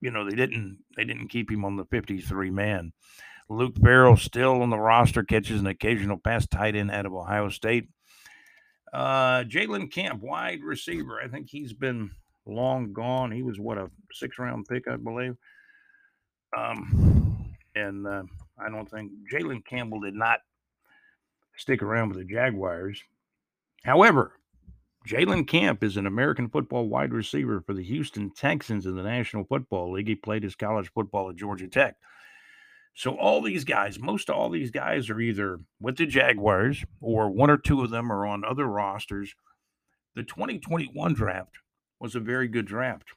you know, they didn't. They didn't keep him on the fifty-three man. Luke Farrell still on the roster, catches an occasional pass tight end out of Ohio State. Uh, Jalen Camp, wide receiver. I think he's been long gone. He was what a six round pick, I believe. Um, and uh, I don't think Jalen Campbell did not stick around with the Jaguars. However, Jalen Camp is an American football wide receiver for the Houston Texans in the National Football League. He played his college football at Georgia Tech. So all these guys, most all these guys are either with the Jaguars or one or two of them are on other rosters. The 2021 draft was a very good draft.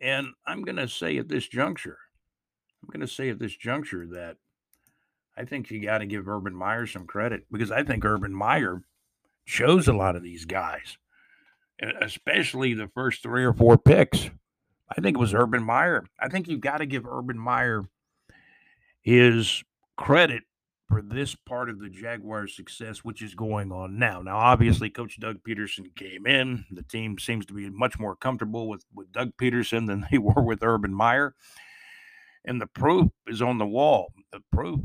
And I'm going to say at this juncture, I'm going to say at this juncture that I think you got to give Urban Meyer some credit because I think Urban Meyer chose a lot of these guys, especially the first three or four picks. I think it was Urban Meyer. I think you've got to give Urban Meyer his credit for this part of the Jaguars' success, which is going on now. Now, obviously, Coach Doug Pederson came in. The team seems to be much more comfortable with, with Doug Pederson than they were with Urban Meyer. And the proof is on the wall. The proof,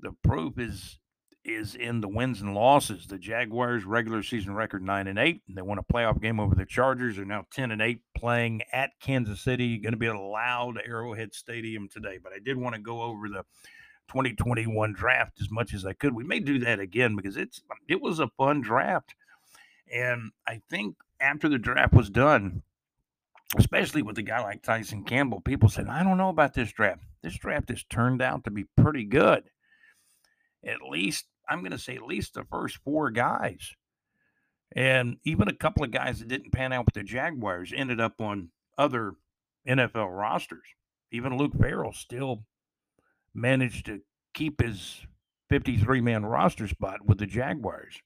the proof is is in the wins and losses. The Jaguars' regular season record nine and eight. They won a playoff game over the Chargers. They're now ten and eight, playing at Kansas City. Going to be a loud Arrowhead Stadium today. But I did want to go over the 2021 draft as much as I could. We may do that again because it's it was a fun draft, and I think after the draft was done. Especially with a guy like Tyson Campbell, people said, I don't know about this draft. This draft has turned out to be pretty good at least I'm going to say at least the first four guys. And even a couple of guys that didn't pan out with the Jaguars ended up on other NFL rosters. Even Luke Farrell still managed to keep his 53 man roster spot with the Jaguars.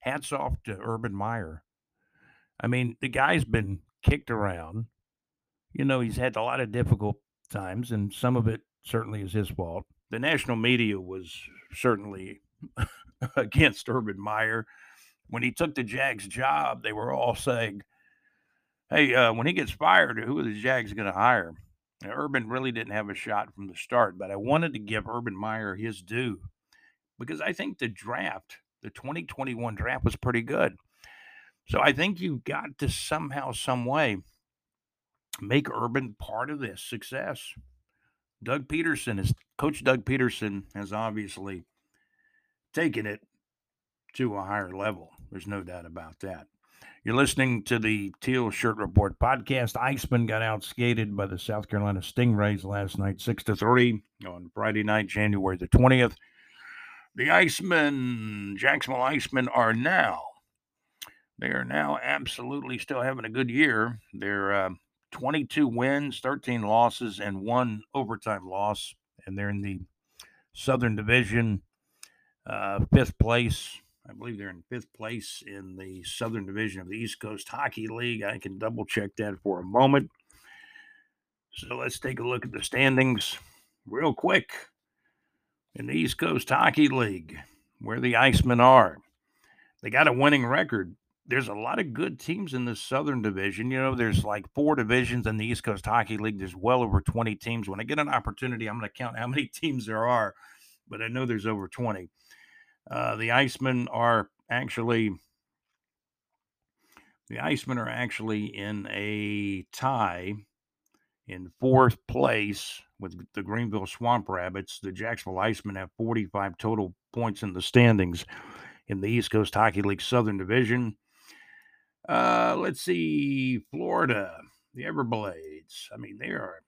Hats off to Urban Meyer. I mean, the guy's been kicked around. You know, he's had a lot of difficult times, and some of it certainly is his fault. The national media was certainly against Urban Meyer. When he took the Jags job, they were all saying, hey, uh, when he gets fired, who are the Jags going to hire? Now, Urban really didn't have a shot from the start, but I wanted to give Urban Meyer his due because I think the draft, the 2021 draft, was pretty good. So I think you've got to somehow, some way, make Urban part of this success. Doug Pederson is Coach Doug Pederson has obviously taken it to a higher level. There's no doubt about that. You're listening to the Teal Shirt Report podcast. Icemen got outskated by the South Carolina Stingrays last night, six to three on Friday night, January the twentieth. The Icemen, Jacksonville Icemen, are now they are now absolutely still having a good year. They're uh, 22 wins, 13 losses, and one overtime loss, and they're in the Southern Division uh, fifth place. I believe they're in fifth place in the Southern Division of the East Coast Hockey League. I can double check that for a moment. So let's take a look at the standings real quick in the East Coast Hockey League, where the Icemen are. They got a winning record. There's a lot of good teams in the Southern Division. You know, there's like four divisions in the East Coast Hockey League. There's well over 20 teams. When I get an opportunity, I'm going to count how many teams there are, but I know there's over 20. Uh, the Icemen are actually the Icemen are actually in a tie in fourth place with the Greenville Swamp Rabbits. The Jacksonville Icemen have 45 total points in the standings in the East Coast Hockey League Southern Division. Uh, let's see, Florida, the Everblades. I mean, they are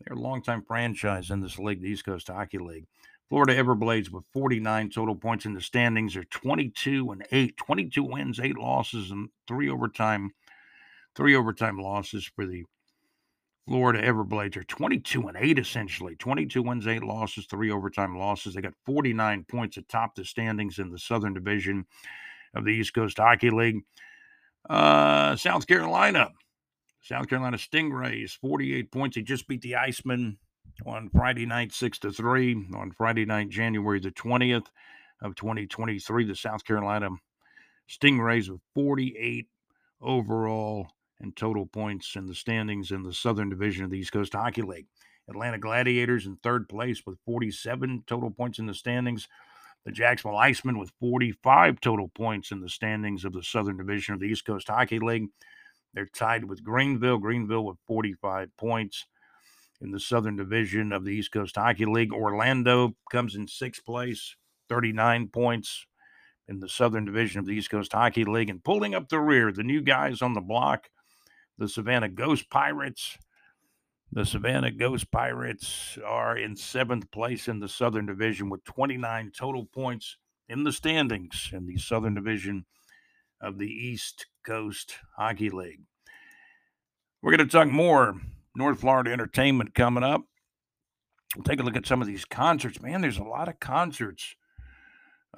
they're a longtime franchise in this league, the East Coast Hockey League. Florida Everblades with 49 total points in the standings are 22 and 8, 22 wins, 8 losses, and three overtime, three overtime losses for the Florida Everblades are 22 and 8 essentially. 22 wins, 8 losses, 3 overtime losses. They got 49 points atop the standings in the Southern Division of the East Coast Hockey League. Uh, South Carolina. South Carolina Stingrays, 48 points. They just beat the Icemen on Friday night, 6 to 3. On Friday night, January the 20th of 2023, the South Carolina Stingrays with 48 overall and total points in the standings in the Southern Division of the East Coast Hockey League. Atlanta Gladiators in third place with 47 total points in the standings. The Jacksonville Icemen with 45 total points in the standings of the Southern Division of the East Coast Hockey League. They're tied with Greenville. Greenville with 45 points in the Southern Division of the East Coast Hockey League. Orlando comes in sixth place, 39 points in the Southern Division of the East Coast Hockey League. And pulling up the rear, the new guys on the block, the Savannah Ghost Pirates. The Savannah Ghost Pirates are in seventh place in the Southern Division with 29 total points in the standings in the Southern Division of the East Coast Hockey League. We're going to talk more North Florida entertainment coming up. We'll take a look at some of these concerts. Man, there's a lot of concerts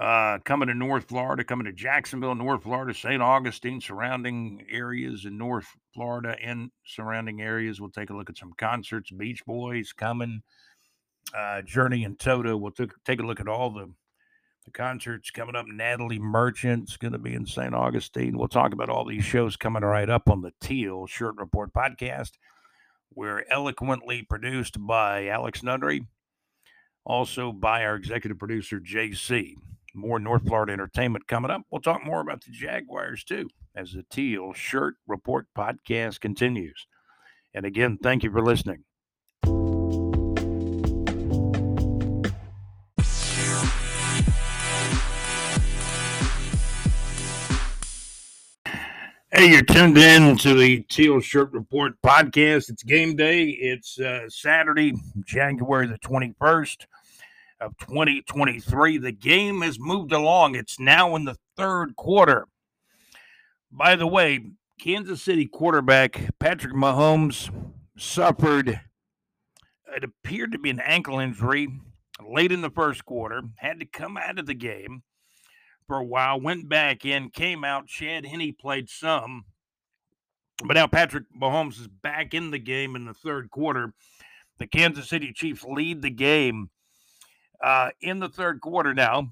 uh, coming to North Florida, coming to Jacksonville, North Florida, St. Augustine, surrounding areas in North Florida and surrounding areas. We'll take a look at some concerts. Beach Boys coming, uh, Journey and Toto. We'll t- take a look at all the the concerts coming up. Natalie Merchant's going to be in St. Augustine. We'll talk about all these shows coming right up on the Teal Shirt Report podcast. We're eloquently produced by Alex Nunnery, also by our executive producer, JC. More North Florida entertainment coming up. We'll talk more about the Jaguars too as the Teal Shirt Report podcast continues. And again, thank you for listening. Hey, you're tuned in to the Teal Shirt Report podcast. It's game day. It's uh, Saturday, January the 21st of 2023. The game has moved along. It's now in the third quarter. By the way, Kansas City quarterback Patrick Mahomes suffered, it appeared to be an ankle injury late in the first quarter, had to come out of the game for a while, went back in, came out. Chad Henne played some. But now Patrick Mahomes is back in the game in the third quarter. The Kansas City Chiefs lead the game uh, in the third quarter now.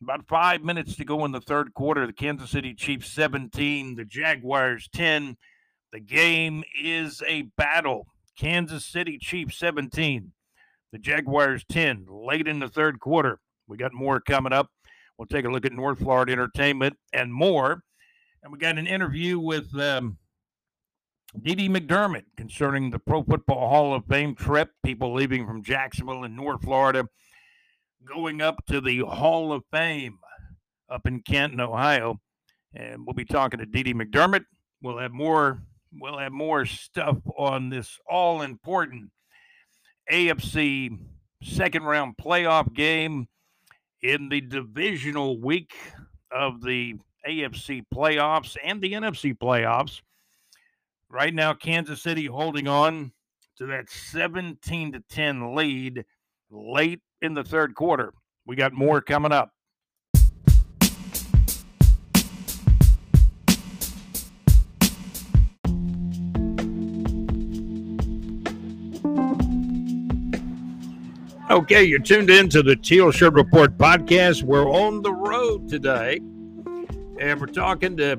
About five minutes to go in the third quarter. The Kansas City Chiefs 17, the Jaguars 10. The game is a battle. Kansas City Chiefs 17, the Jaguars 10, late in the third quarter. We got more coming up. We'll take a look at North Florida entertainment and more. And we got an interview with um, Dee McDermott concerning the Pro Football Hall of Fame trip. People leaving from Jacksonville and North Florida going up to the Hall of Fame up in Canton, Ohio. And we'll be talking to D.D. McDermott. We'll have more. We'll have more stuff on this all important AFC second round playoff game in the divisional week of the AFC playoffs and the NFC playoffs. Right now, Kansas City holding on to that 17 to 10 lead late in the third quarter. We got more coming up. Okay, you're tuned in to the Teal Shirt Report podcast. We're on the road today, and we're talking to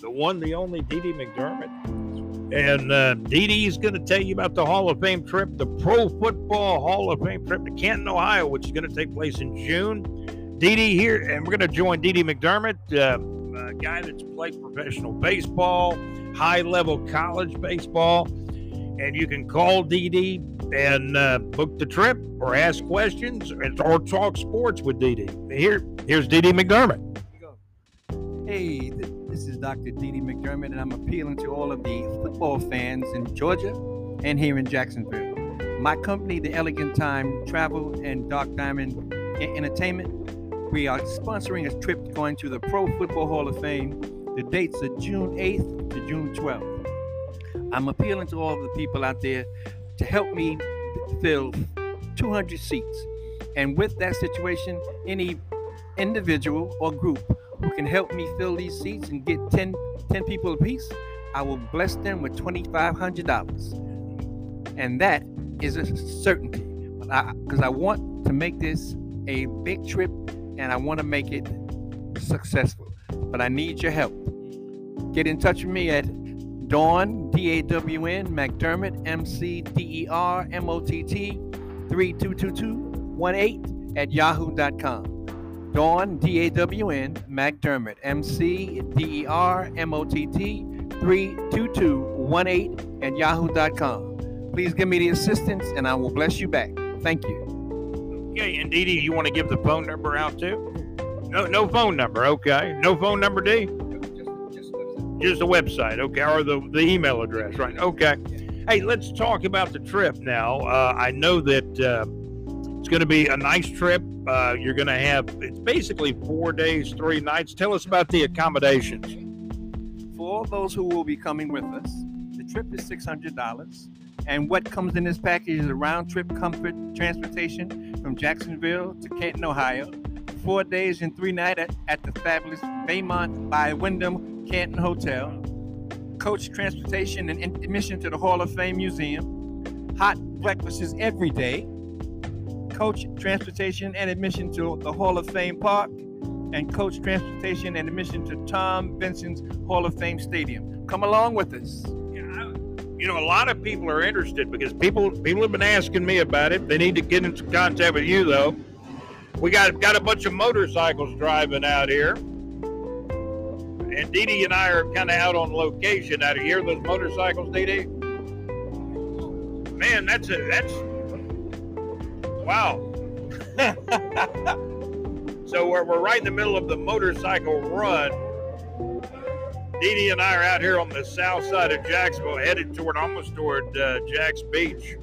the one, the only Dee Dee McDermott. And uh, Dee is going to tell you about the Hall of Fame trip, the Pro Football Hall of Fame trip to Canton, Ohio, which is going to take place in June. Dee Dee here, and we're going to join Dee Dee McDermott, uh, a guy that's played professional baseball, high level college baseball. And you can call Dee Dee and uh, book the trip or ask questions or talk sports with Dee. Here, here's Dee McDermott. Hey, this is Dr. Dee McDermott, and I'm appealing to all of the football fans in Georgia and here in Jacksonville. My company, the Elegant Time Travel and Dark Diamond Entertainment, we are sponsoring a trip going to the Pro Football Hall of Fame. The dates are June 8th to June 12th. I'm appealing to all the people out there to help me fill 200 seats. And with that situation, any individual or group who can help me fill these seats and get 10, 10 people apiece, I will bless them with $2,500. And that is a certainty. Because I, I want to make this a big trip and I want to make it successful. But I need your help. Get in touch with me at Dawn, D A W N, McDermott, M C D E R M O T T, 322218 at yahoo.com. Dawn, D A W N, McDermott, M C D E R M O T T, 32218 at yahoo.com. Please give me the assistance and I will bless you back. Thank you. Okay, and Dee Dee, you want to give the phone number out too? No, no phone number. Okay, no phone number, D. Just the website, okay, or the, the email address, right? Okay. Hey, let's talk about the trip now. Uh, I know that uh, it's going to be a nice trip. Uh, you're going to have, it's basically four days, three nights. Tell us about the accommodations. For all those who will be coming with us, the trip is $600. And what comes in this package is a round trip comfort transportation from Jacksonville to Canton, Ohio. Four days and three nights at, at the fabulous Baymont by Wyndham Canton Hotel, coach transportation and admission to the Hall of Fame Museum, hot breakfasts every day, coach transportation and admission to the Hall of Fame Park, and coach transportation and admission to Tom Benson's Hall of Fame Stadium. Come along with us. You know, a lot of people are interested because people people have been asking me about it. They need to get into contact with you though. We got got a bunch of motorcycles driving out here and Dee Dee and I are kind of out on location out of here. Those motorcycles, Dee Dee. Man, that's it. That's wow. so we're, we're right in the middle of the motorcycle run. Dee Dee and I are out here on the south side of Jacksonville, headed toward almost toward uh, Jack's Beach.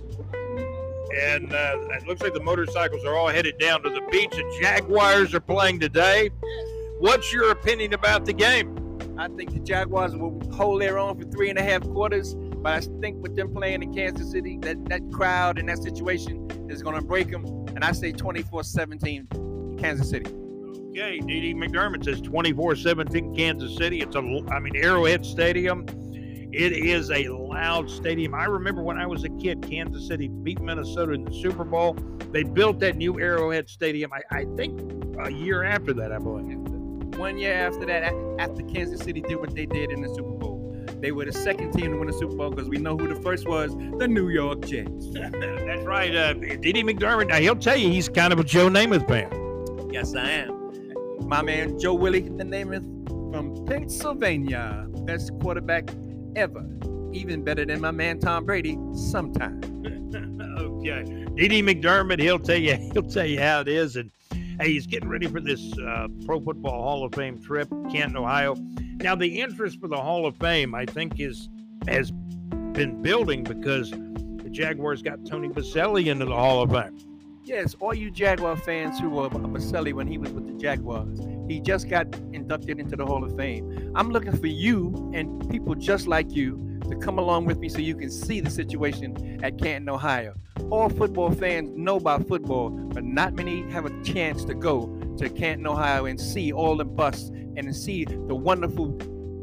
And uh, it looks like the motorcycles are all headed down to the beach. The Jaguars are playing today. What's your opinion about the game? I think the Jaguars will hold their own for three and a half quarters. But I think with them playing in Kansas City, that, that crowd and that situation is going to break them. And I say 24 17 Kansas City. Okay, Dee McDermott says 24 17 Kansas City. It's a, I mean, Arrowhead Stadium. It is a loud stadium. I remember when I was a kid, Kansas City beat Minnesota in the Super Bowl. They built that new Arrowhead Stadium, I, I think a year after that, I believe one year after that, after Kansas City did what they did in the Super Bowl. They were the second team to win the Super Bowl because we know who the first was the New York Jets. That's right. Uh, Dee Dee McDermott, now he'll tell you he's kind of a Joe Namath fan. Yes, I am. My man Joe Willie the Namath from Pennsylvania. Best quarterback ever. Even better than my man Tom Brady sometime. okay. Dee Dee McDermott, he'll tell you he'll tell you how it is. And Hey, he's getting ready for this uh, Pro Football Hall of Fame trip, Canton, Ohio. Now, the interest for the Hall of Fame, I think, is has been building because the Jaguars got Tony Boselli into the Hall of Fame. Yes, all you Jaguar fans who were Boselli when he was with the Jaguars, he just got inducted into the Hall of Fame. I'm looking for you and people just like you to come along with me so you can see the situation at Canton, Ohio all football fans know about football, but not many have a chance to go to Canton, Ohio and see all the busts and see the wonderful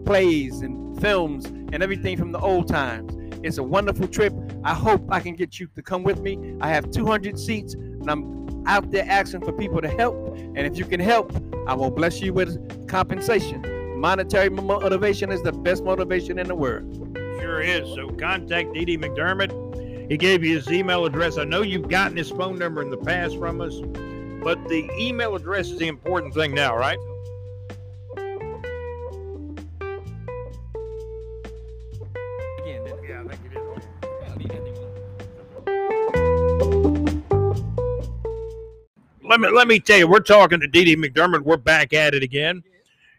plays and films and everything from the old times. It's a wonderful trip. I hope I can get you to come with me. I have 200 seats and I'm out there asking for people to help. And if you can help, I will bless you with compensation. Monetary motivation is the best motivation in the world. Sure is. So contact Dee McDermott he gave you his email address. I know you've gotten his phone number in the past from us, but the email address is the important thing now, right? Let me let me tell you, we're talking to Dee McDermott. We're back at it again.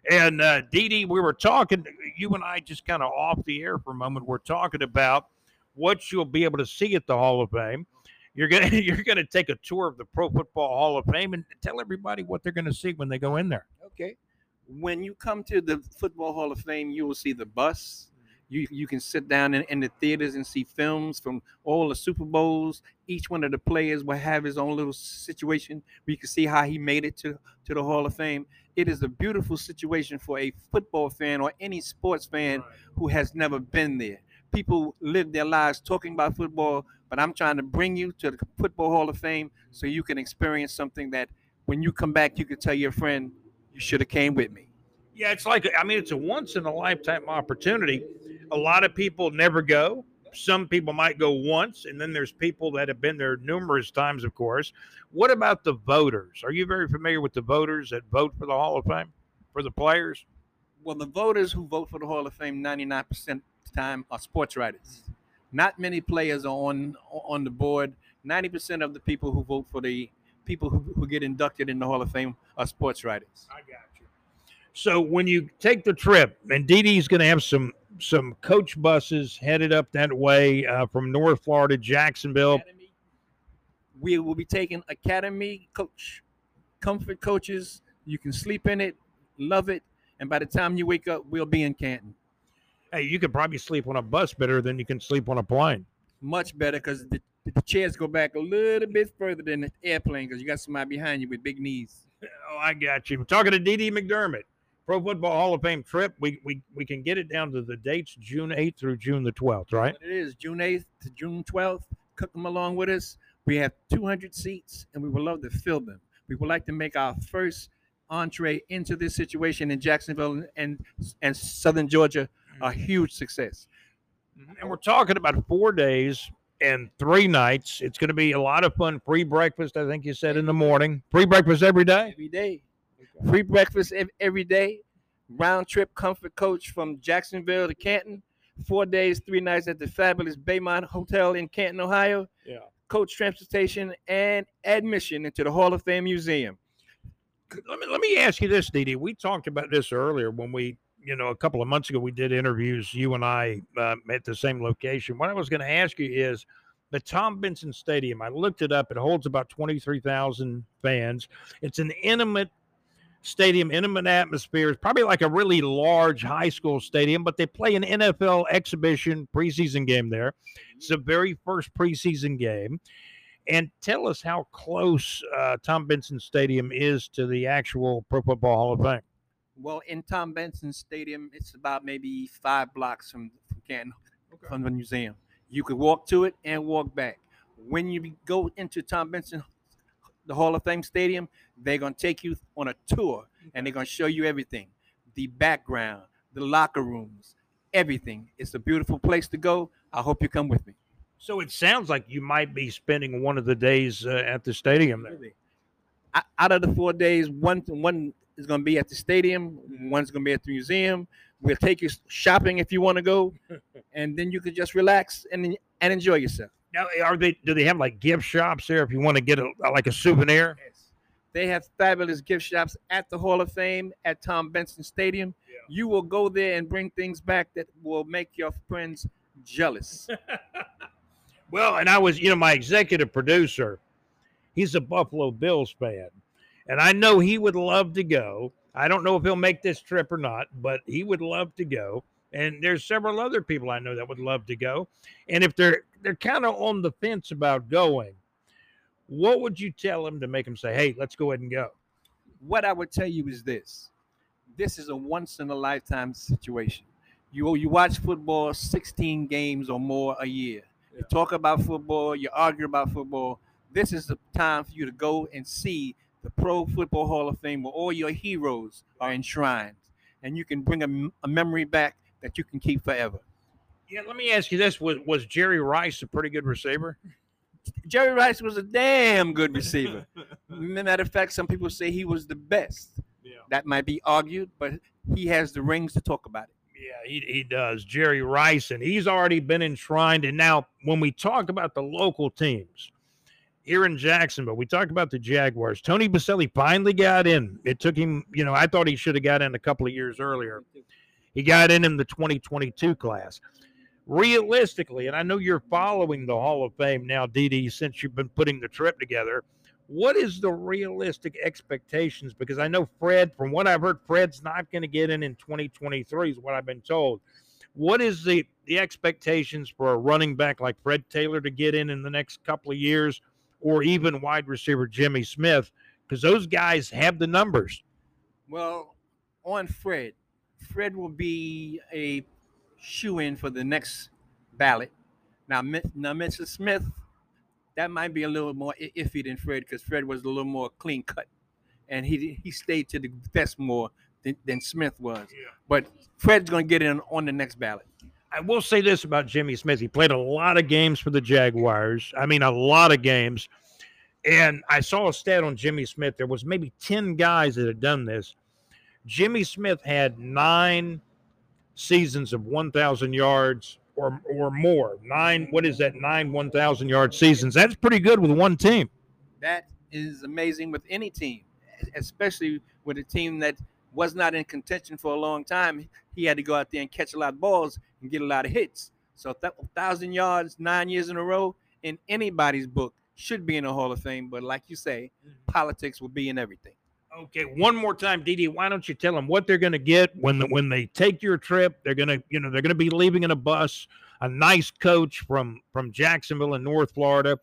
And uh, Dee Dee, we were talking, you and I just kind of off the air for a moment. We're talking about what you'll be able to see at the Hall of Fame. You're gonna you're gonna take a tour of the Pro Football Hall of Fame and tell everybody what they're gonna see when they go in there. Okay. When you come to the Football Hall of Fame, you will see the bus, You you can sit down in, in the theaters and see films from all the Super Bowls. Each one of the players will have his own little situation. We can see how he made it to to the Hall of Fame. It is a beautiful situation for a football fan or any sports fan Right. who has never been there. People live their lives talking about football, but I'm trying to bring you to the Football Hall of Fame so you can experience something that when you come back, you can tell your friend, you should have came with me. Yeah, it's like I mean, it's a once in a lifetime opportunity. A lot of people never go. Some people might go once, and then there's people that have been there numerous times, of course. What about the voters? Are you very familiar with the voters that vote for the Hall of Fame for the players? Well, the voters who vote for the Hall of Fame 99% of the time are sports writers. Not many players are on on the board. 90% of the people who vote for the people who, who get inducted in the Hall of Fame are sports writers. I got. So when you take the trip, and Dee Dee's going to have some some coach buses headed up that way uh, from North Florida, Jacksonville. Academy, we will be taking Academy coach, comfort coaches. You can sleep in it, love it, and by the time you wake up, we'll be in Canton. Hey, you could probably sleep on a bus better than you can sleep on a plane. Much better because the, the chairs go back a little bit further than the airplane because you got somebody behind you with big knees. Oh, I got you. We're talking to Dee Dee McDermott, Pro Football Hall of Fame trip. We we we can get it down to the dates June 8th through June the 12th, right? It is June 8th to June 12th. Cook them along with us. We have 200 seats and we would love to fill them. We would like to make our first entree into this situation in Jacksonville and and Southern Georgia a mm-hmm. huge success. Mm-hmm. And we're talking about four days and three nights. It's going to be a lot of fun. Free breakfast, I think you said in the morning. Free breakfast every day. Every day. Free breakfast every day. Round trip comfort coach from Jacksonville to Canton. Four days, three nights at the fabulous Baymont Hotel in Canton, Ohio. Yeah. Coach transportation and admission into the Hall of Fame Museum. Let me let me ask you this, Dee Dee. We talked about this earlier when we, you know, a couple of months ago we did interviews. You and I uh, at the same location. What I was going to ask you is the Tom Benson Stadium. I looked it up. It holds about twenty three thousand fans. It's an intimate stadium, intimate atmosphere. It's probably like a really large high school stadium, but they play an NFL exhibition preseason game there. It's the very first preseason game. And tell us how close uh, Tom Benson Stadium is to the actual Pro Football Hall of Fame. Well, in Tom Benson Stadium, it's about maybe five blocks from, from Canton, from the museum. You could walk to it and walk back. When you go into Tom Benson, the Hall of Fame Stadium, they're going to take you on a tour and they're going to show you everything the background, the locker rooms, everything. It's a beautiful place to go. I hope you come with me. So it sounds like you might be spending one of the days uh, at the stadium there. Out of the four days, one one is going to be at the stadium, one's going to be at the museum. We'll take you shopping if you want to go, and then you could just relax and and enjoy yourself. Now, are they? Do they have like gift shops there if you want to get a like a souvenir? They have fabulous gift shops at the Hall of Fame at Tom Benson Stadium. Yeah. You will go there and bring things back that will make your friends jealous. Well, and I was, you know, my executive producer, he's a Buffalo Bills fan. And I know he would love to go. I don't know if he'll make this trip or not, but he would love to go. And there's several other people I know that would love to go. And if they're they're kind of on the fence about going, what would you tell them to make them say, "Hey, let's go ahead and go"? what I would tell you is this: this is a once in a lifetime situation. You you watch football 16 games or more a year. You talk about football, you argue about football. This is the time for you to go and see the Pro Football Hall of Fame where all your heroes are enshrined, and you can bring a memory back that you can keep forever. Yeah, let me ask you this: Was was Jerry Rice a pretty good receiver? Jerry Rice was a damn good receiver. Matter of fact, some people say he was the best. Yeah. That might be argued, but he has the rings to talk about it. Yeah, he, he does. Jerry Rice, and he's already been enshrined. And now, when we talk about the local teams here in Jacksonville, we talk about the Jaguars. Tony Boselli finally got in. It took him, you know, I thought he should have got in a couple of years earlier. He got in in the 2022 class. Realistically, and I know you're following the Hall of Fame now, Dee, since you've been putting the trip together. What is the realistic expectations? Because I know Fred, from what I've heard, Fred's not going to get in in 2023, is what I've been told. What is the the expectations for a running back like Fred Taylor to get in in the next couple of years, or even wide receiver Jimmy Smith? Because those guys have the numbers. Well, on Fred, Fred will be a shoe in for the next ballot. Now, now, Mr. Smith, that might be a little more iffy than Fred because Fred was a little more clean cut, and he he stayed to the vest more than, than Smith was. Yeah. But Fred's going to get in on the next ballot. I will say this about Jimmy Smith. He played a lot of games for the Jaguars. I mean, a lot of games. And I saw a stat on Jimmy Smith. There was maybe 10 guys that had done this. Jimmy Smith had nine seasons of 1,000 yards or, or more. Nine, what is that? Nine 1,000 yard seasons. That's pretty good with one team. That is amazing with any team, especially with a team that was not in contention for a long time. He had to go out there and catch a lot of balls and get a lot of hits. So th- thousand yards, nine years in a row, in anybody's book should be in the Hall of Fame. But like you say, mm-hmm. politics will be in everything. Okay, one more time, Dee Dee. Why don't you tell them what they're going to get when the, when they take your trip? They're going to, you know, they're going to be leaving in a bus. A nice coach from from Jacksonville in North Florida,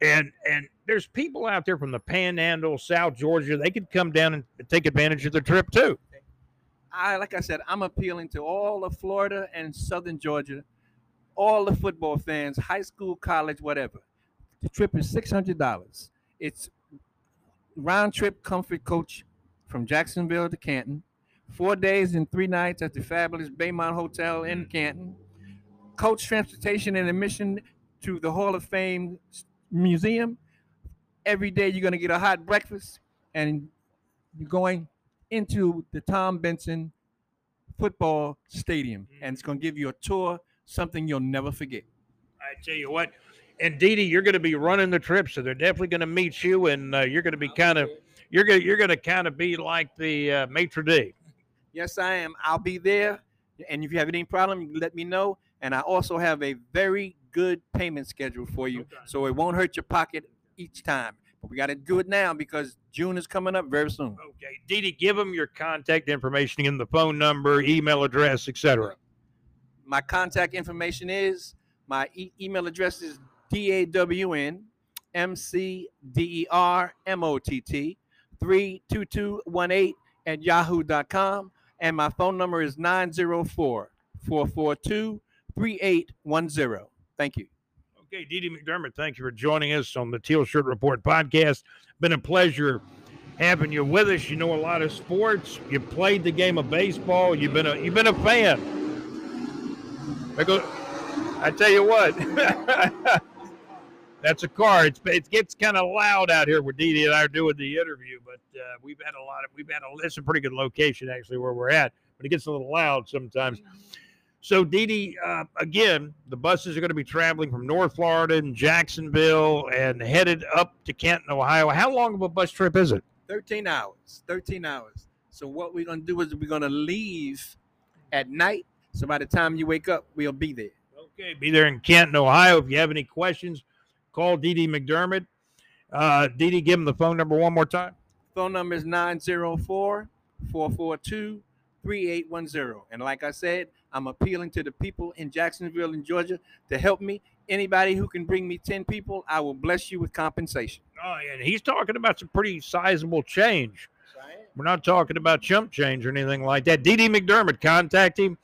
and and there's people out there from the Panhandle, South Georgia. They could come down and take advantage of the trip too. I like I said, I'm appealing to all of Florida and Southern Georgia, all the football fans, high school, college, whatever. The trip is six hundred dollars. It's round trip comfort coach from Jacksonville to Canton, four days and three nights at the fabulous Baymont Hotel in mm. Canton, coach transportation and admission to the Hall of Fame Museum. Every day you're going to get a hot breakfast, and you're going into the Tom Benson Football Stadium, and it's going to give you a tour, something you'll never forget. I tell you what, and Dee Dee, you're going to be running the trip, so they're definitely going to meet you, and uh, you're going to be kind of you're going you're going to kind of be like the uh, maitre d. Yes, I am. I'll be there, and if you have any problem, let me know. And I also have a very good payment schedule for you, okay. so it won't hurt your pocket each time. But we got to do it now because June is coming up very soon. Okay, Dee Dee, give them your contact information and the phone number, email address, etc. My contact information is my e- email address is D A W N M C D E R M O T T 32218 at yahoo.com. And my phone number is 904 442 3810. Thank you. Okay, Dee Dee McDermott, thank you for joining us on the Teal Shirt Report podcast. Been a pleasure having you with us. You know a lot of sports. You played the game of baseball. You've been a you've been a fan. I go. I tell you what. that's a car. It's it gets kind of loud out here where Dee Dee and I are doing the interview, but uh, we've had a lot of we've had a it's a pretty good location actually where we're at, but it gets a little loud sometimes. So Dee Dee, uh, again, the buses are going to be traveling from North Florida and Jacksonville and headed up to Canton, Ohio. How long of a bus trip is it? Thirteen hours. Thirteen hours. So what we're going to do is we're going to leave at night. So by the time you wake up, we'll be there. Okay, be there in Canton, Ohio. If you have any questions Call Dee Dee McDermott. Uh, Dee Dee, give him the phone number one more time. Phone number is 904 442 3810. And like I said, I'm appealing to the people in Jacksonville and Georgia to help me. Anybody who can bring me 10 people, I will bless you with compensation. Oh, and he's talking about some pretty sizable change. We're not talking about chump change or anything like that. Dee Dee McDermott, contact him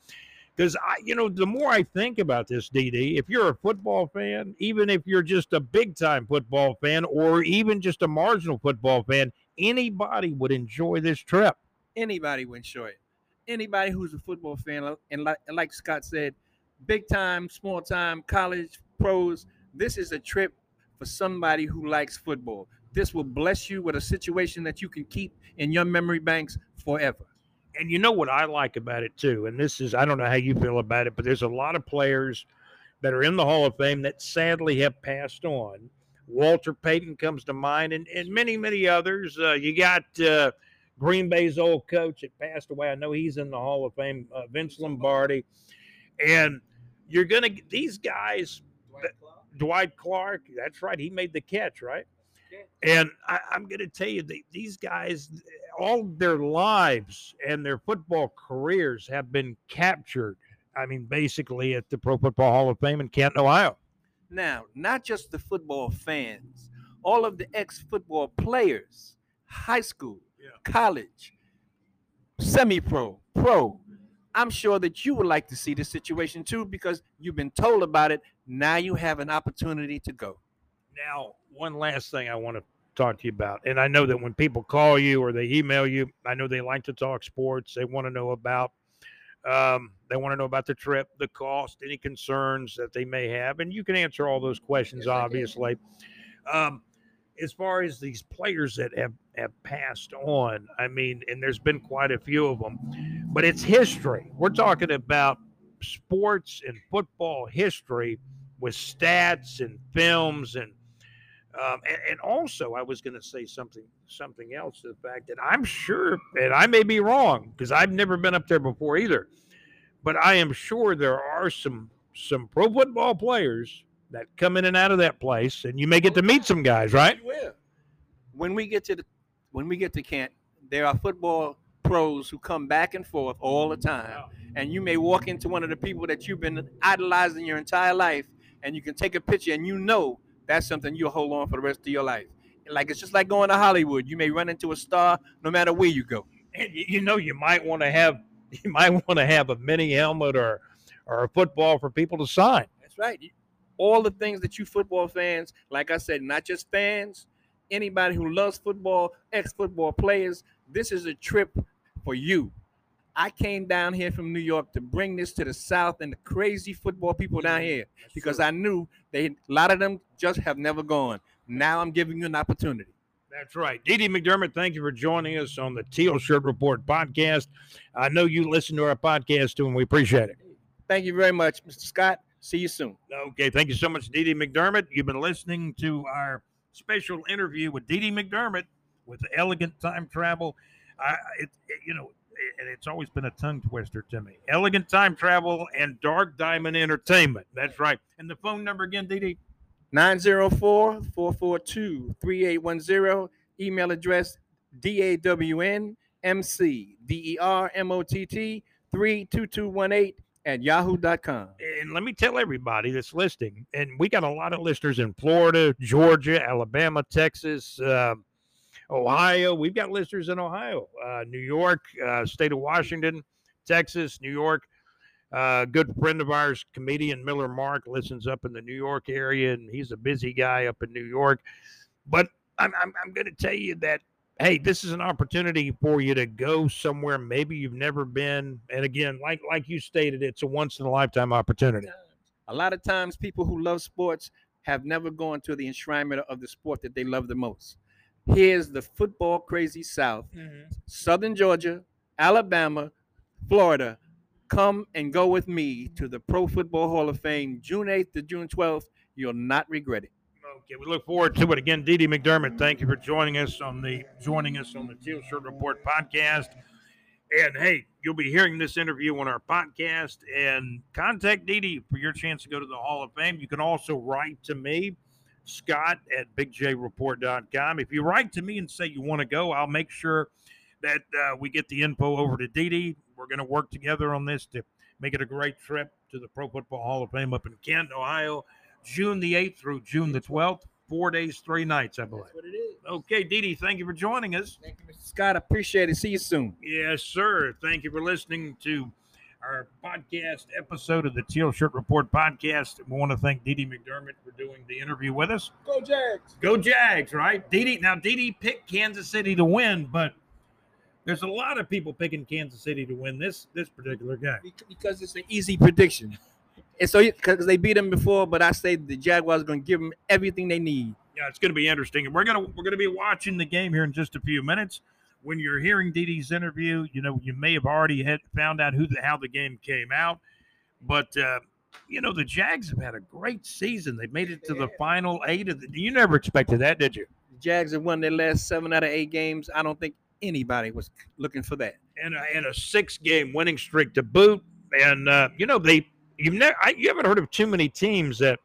because I, you know, the more I think about this, Dee Dee, if you're a football fan, even if you're just a big time football fan, or even just a marginal football fan, anybody would enjoy this trip. Anybody would enjoy it. Anybody who's a football fan, uh, and like, like Scott said, big time, small time, college, pros, this is a trip for somebody who likes football. This will bless you with a situation that you can keep in your memory banks forever and you know what I like about it too, and this is I don't know how you feel about it, but there's a lot of players that are in the Hall of Fame that sadly have passed on. Walter Payton comes to mind, and, and many, many others. Uh, you got uh, Green Bay's old coach that passed away. I know he's in the Hall of Fame, uh, Vince Lombardi. And you're to, these guys, Dwight Clark. Dwight Clark, that's right. He made the catch, right? And I, am going to tell you, that these guys, all their lives and their football careers have been captured I mean, basically at the Pro Football Hall of Fame in Canton, Ohio. Now, not just the football fans, all of the ex-football players, high school, Yeah. college, semi-pro, pro. I'm sure that you would like to see the situation too because you've been told about it. Now you have an opportunity to go. Now, one last thing I want to talk to you about, and I know that when people call you or they email you, I know they like to talk sports. They want to know about, um, they want to know about the trip, the cost, any concerns that they may have, and you can answer all those questions, Yes, obviously. Um, as far as these players that have have passed on, I mean, and there's been quite a few of them, but it's history. We're talking about sports and football history with stats and films and um, and, and also I was going to say something something else to the fact that I'm sure and I may be wrong because I've never been up there before either, but I am sure there are some some pro football players that come in and out of that place, and you may get to meet some guys, right? When we get to the when we get to Kent, there are football pros who come back and forth all the time. And you may walk into one of the people that you've been idolizing your entire life, and you can take a picture, and you know that's something you'll hold on for the rest of your life. Like it's just like going to Hollywood. You may run into a star no matter where you go. And you, know you might want to have you might want to have a mini helmet or or a football for people to sign. That's right. All the things that you football fans, like I said, not just fans, anybody who loves football, ex-football players, this is a trip for you. I came down here from New York to bring this to the South and the crazy football people down mm-hmm. here because I knew they a lot of them just have never gone. Now I'm giving you an opportunity. That's right. Dee Dee McDermott, thank you for joining us on the Teal Shirt Report podcast. I know you listen to our podcast too, and we appreciate it. Thank you very much, Mr. Scott. See you soon. Okay, thank you so much, Dee Dee McDermott. You've been listening to our special interview with Dee Dee McDermott with the Elegant Time Travel. I, it, it- you know, and it's always been a tongue twister to me. Elegant Time Travel and Dark Diamond Entertainment. That's right. And the phone number again, Dee. 904-442-3810. Email address D-A-W-N-M-C-D-E-R-M-O-T-T 32218 at yahoo.com. and let me tell everybody that's listening, and we got a lot of listeners in Florida, Georgia, Alabama, Texas, um Ohio. We've got listeners in Ohio, uh, New York, uh, state of Washington, Texas, New York. Uh, good friend of ours, comedian Miller Mark, listens up in the New York area, and he's a busy guy up in New York. But I'm, I'm, I'm going to tell you that hey, this is an opportunity for you to go somewhere maybe you've never been. And again, like like you stated, it's a once in a lifetime opportunity. A lot of times people who love sports have never gone to the enshrinement of the sport that they love the most. Here's the football crazy South, mm-hmm. Southern Georgia, Alabama, Florida. Come and go with me to the Pro Football Hall of Fame, June 8th to June 12th. You'll not regret it. Okay, we look forward to it again. Dee Dee McDermott, thank you for joining us on the joining us on the Teal Shirt Report podcast. And hey, you'll be hearing this interview on our podcast. And contact Dee Dee for your chance to go to the Hall of Fame. You can also write to me, Scott at bigjreport.com. If you write to me and say you want to go, I'll make sure that uh, we get the info over to Dee Dee. We're going to work together on this to make it a great trip to the Pro Football Hall of Fame up in Canton, Ohio, June the 8th through June the 12th. Four days, three nights, I believe. what it is. Okay, Dee Dee, thank you for joining us. Thank you, Mr. Scott. Appreciate it. See you soon. Yes, sir. Thank you for listening to our podcast episode of the Teal Shirt Report podcast. We want to thank Dee McDermott for doing the interview with us. Go Jags. Go Jags, right? Dee. Now, Dee picked Kansas City to win, but there's a lot of people picking Kansas City to win this this particular game. Because it's an easy prediction. And so, because they beat them before, but I say the Jaguars are going to give them everything they need. Yeah, it's going to be interesting, and we're gonna we're gonna be watching the game here in just a few minutes. When you're hearing Dee Dee's interview, you know you may have already had found out who the how the game came out, but uh, you know the Jags have had a great season. They made it to the final eight of the. You never expected that, did you? The Jags have won their last seven out of eight games. I don't think anybody was looking for that. And a, and a six game winning streak to boot, and uh, you know they you've never I, you haven't heard of too many teams that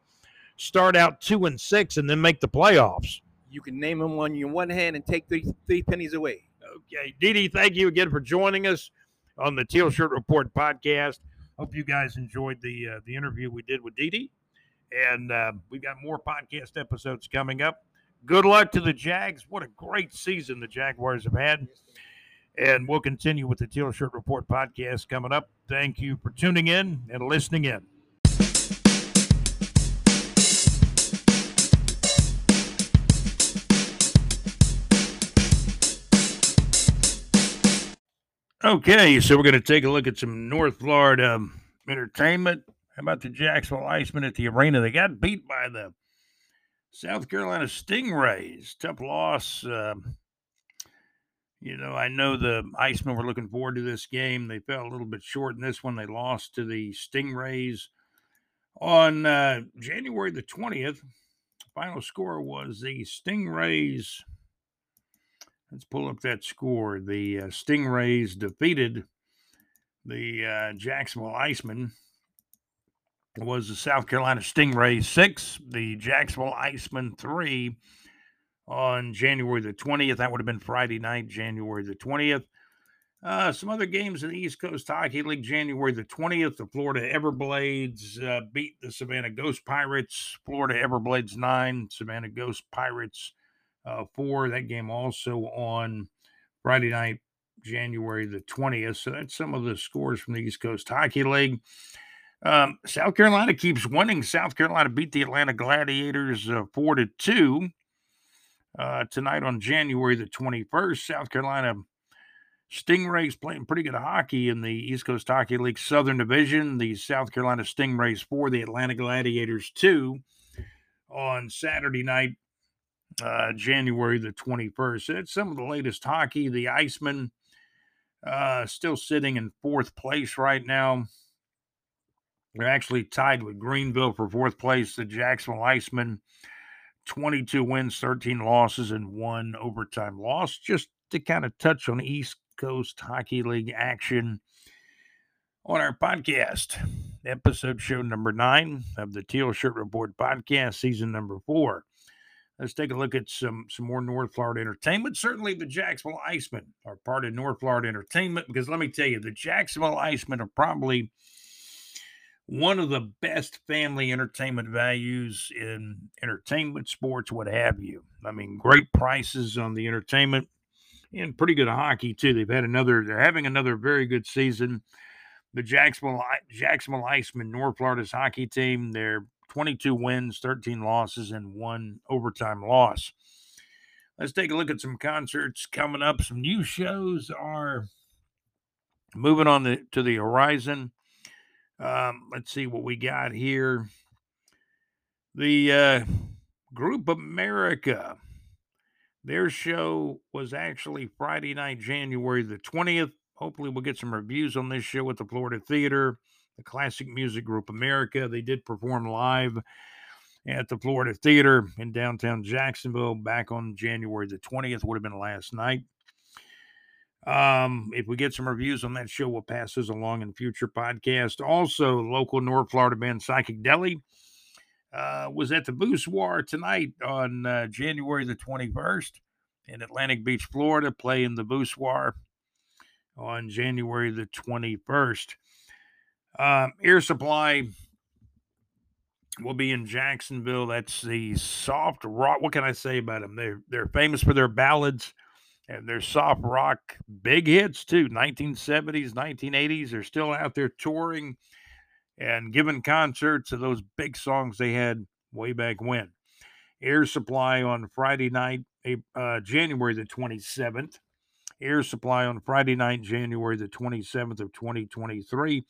start out two and six and then make the playoffs. You can name them on your one hand and take three three pennies away. Okay, Dee, thank you again for joining us on the Teal Shirt Report podcast. Hope you guys enjoyed the uh, the interview we did with Dee, and uh, we've got more podcast episodes coming up. Good luck to the Jags. What a great season the Jaguars have had. And we'll continue with the Teal Shirt Report podcast coming up. Thank you for tuning in and listening in. Okay, so we're going to take a look at some North Florida entertainment. How about the Jacksonville Icemen at the arena? They got beat by the South Carolina Stingrays. Tough loss. Uh, you know, I know the Icemen were looking forward to this game. They fell a little bit short in this one. They lost to the Stingrays on uh, January the 20th. Final score was the Stingrays Let's pull up that score. The uh, Stingrays defeated the uh, Jacksonville Icemen. It was the South Carolina Stingrays six, the Jacksonville Icemen three on January the 20th. That would have been Friday night, January the 20th. Uh, some other games in the East Coast Hockey League, January the 20th. The Florida Everblades uh, beat the Savannah Ghost Pirates. Florida Everblades 9, Savannah Ghost Pirates uh, for that game also on Friday night, January the 20th. So that's some of the scores from the East Coast Hockey League. Um, South Carolina keeps winning. South Carolina beat the Atlanta Gladiators uh, four to two uh, tonight on January the 21st. South Carolina Stingrays playing pretty good hockey in the East Coast Hockey League Southern Division. The South Carolina Stingrays four, the Atlanta Gladiators two on Saturday night uh, January the 21st. It's some of the latest hockey. The Icemen uh, still sitting in fourth place right now. They're actually tied with Greenville for fourth place. The Jacksonville Icemen, 22 wins, 13 losses, and one overtime loss. Just to kind of touch on East Coast Hockey League action on our podcast, episode show number nine of the Teal Shirt Report podcast, season number four. Let's take a look at some some more North Florida entertainment. Certainly, the Jacksonville Icemen are part of North Florida entertainment because let me tell you, the Jacksonville Icemen are probably one of the best family entertainment values in entertainment, sports, what have you. I mean, great prices on the entertainment and pretty good hockey too. They've had another. They're having another very good season. The Jacksonville Jacksonville Icemen, North Florida's hockey team. They're 22 wins, 13 losses, and one overtime loss. Let's take a look at some concerts coming up. Some new shows are moving on the, to the horizon. Um, let's see what we got here. The uh, Group America, their show was actually Friday night, January the 20th. Hopefully, we'll get some reviews on this show at the Florida Theater the classic music group America. They did perform live at the Florida Theater in downtown Jacksonville back on January the 20th, would have been last night. Um, if we get some reviews on that show, we'll pass those along in future podcasts. Also, local North Florida band Psychic Deli uh, was at the Voussoir tonight on uh, January the 21st in Atlantic Beach, Florida, playing the Voussoir on January the 21st. Um, Air Supply will be in Jacksonville. That's the soft rock. What can I say about them? They're they're famous for their ballads and their soft rock big hits too. 1970s, 1980s. They're still out there touring and giving concerts of those big songs they had way back when. Air Supply on Friday night, uh, January the 27th. Air Supply on Friday night, January the 27th of 2023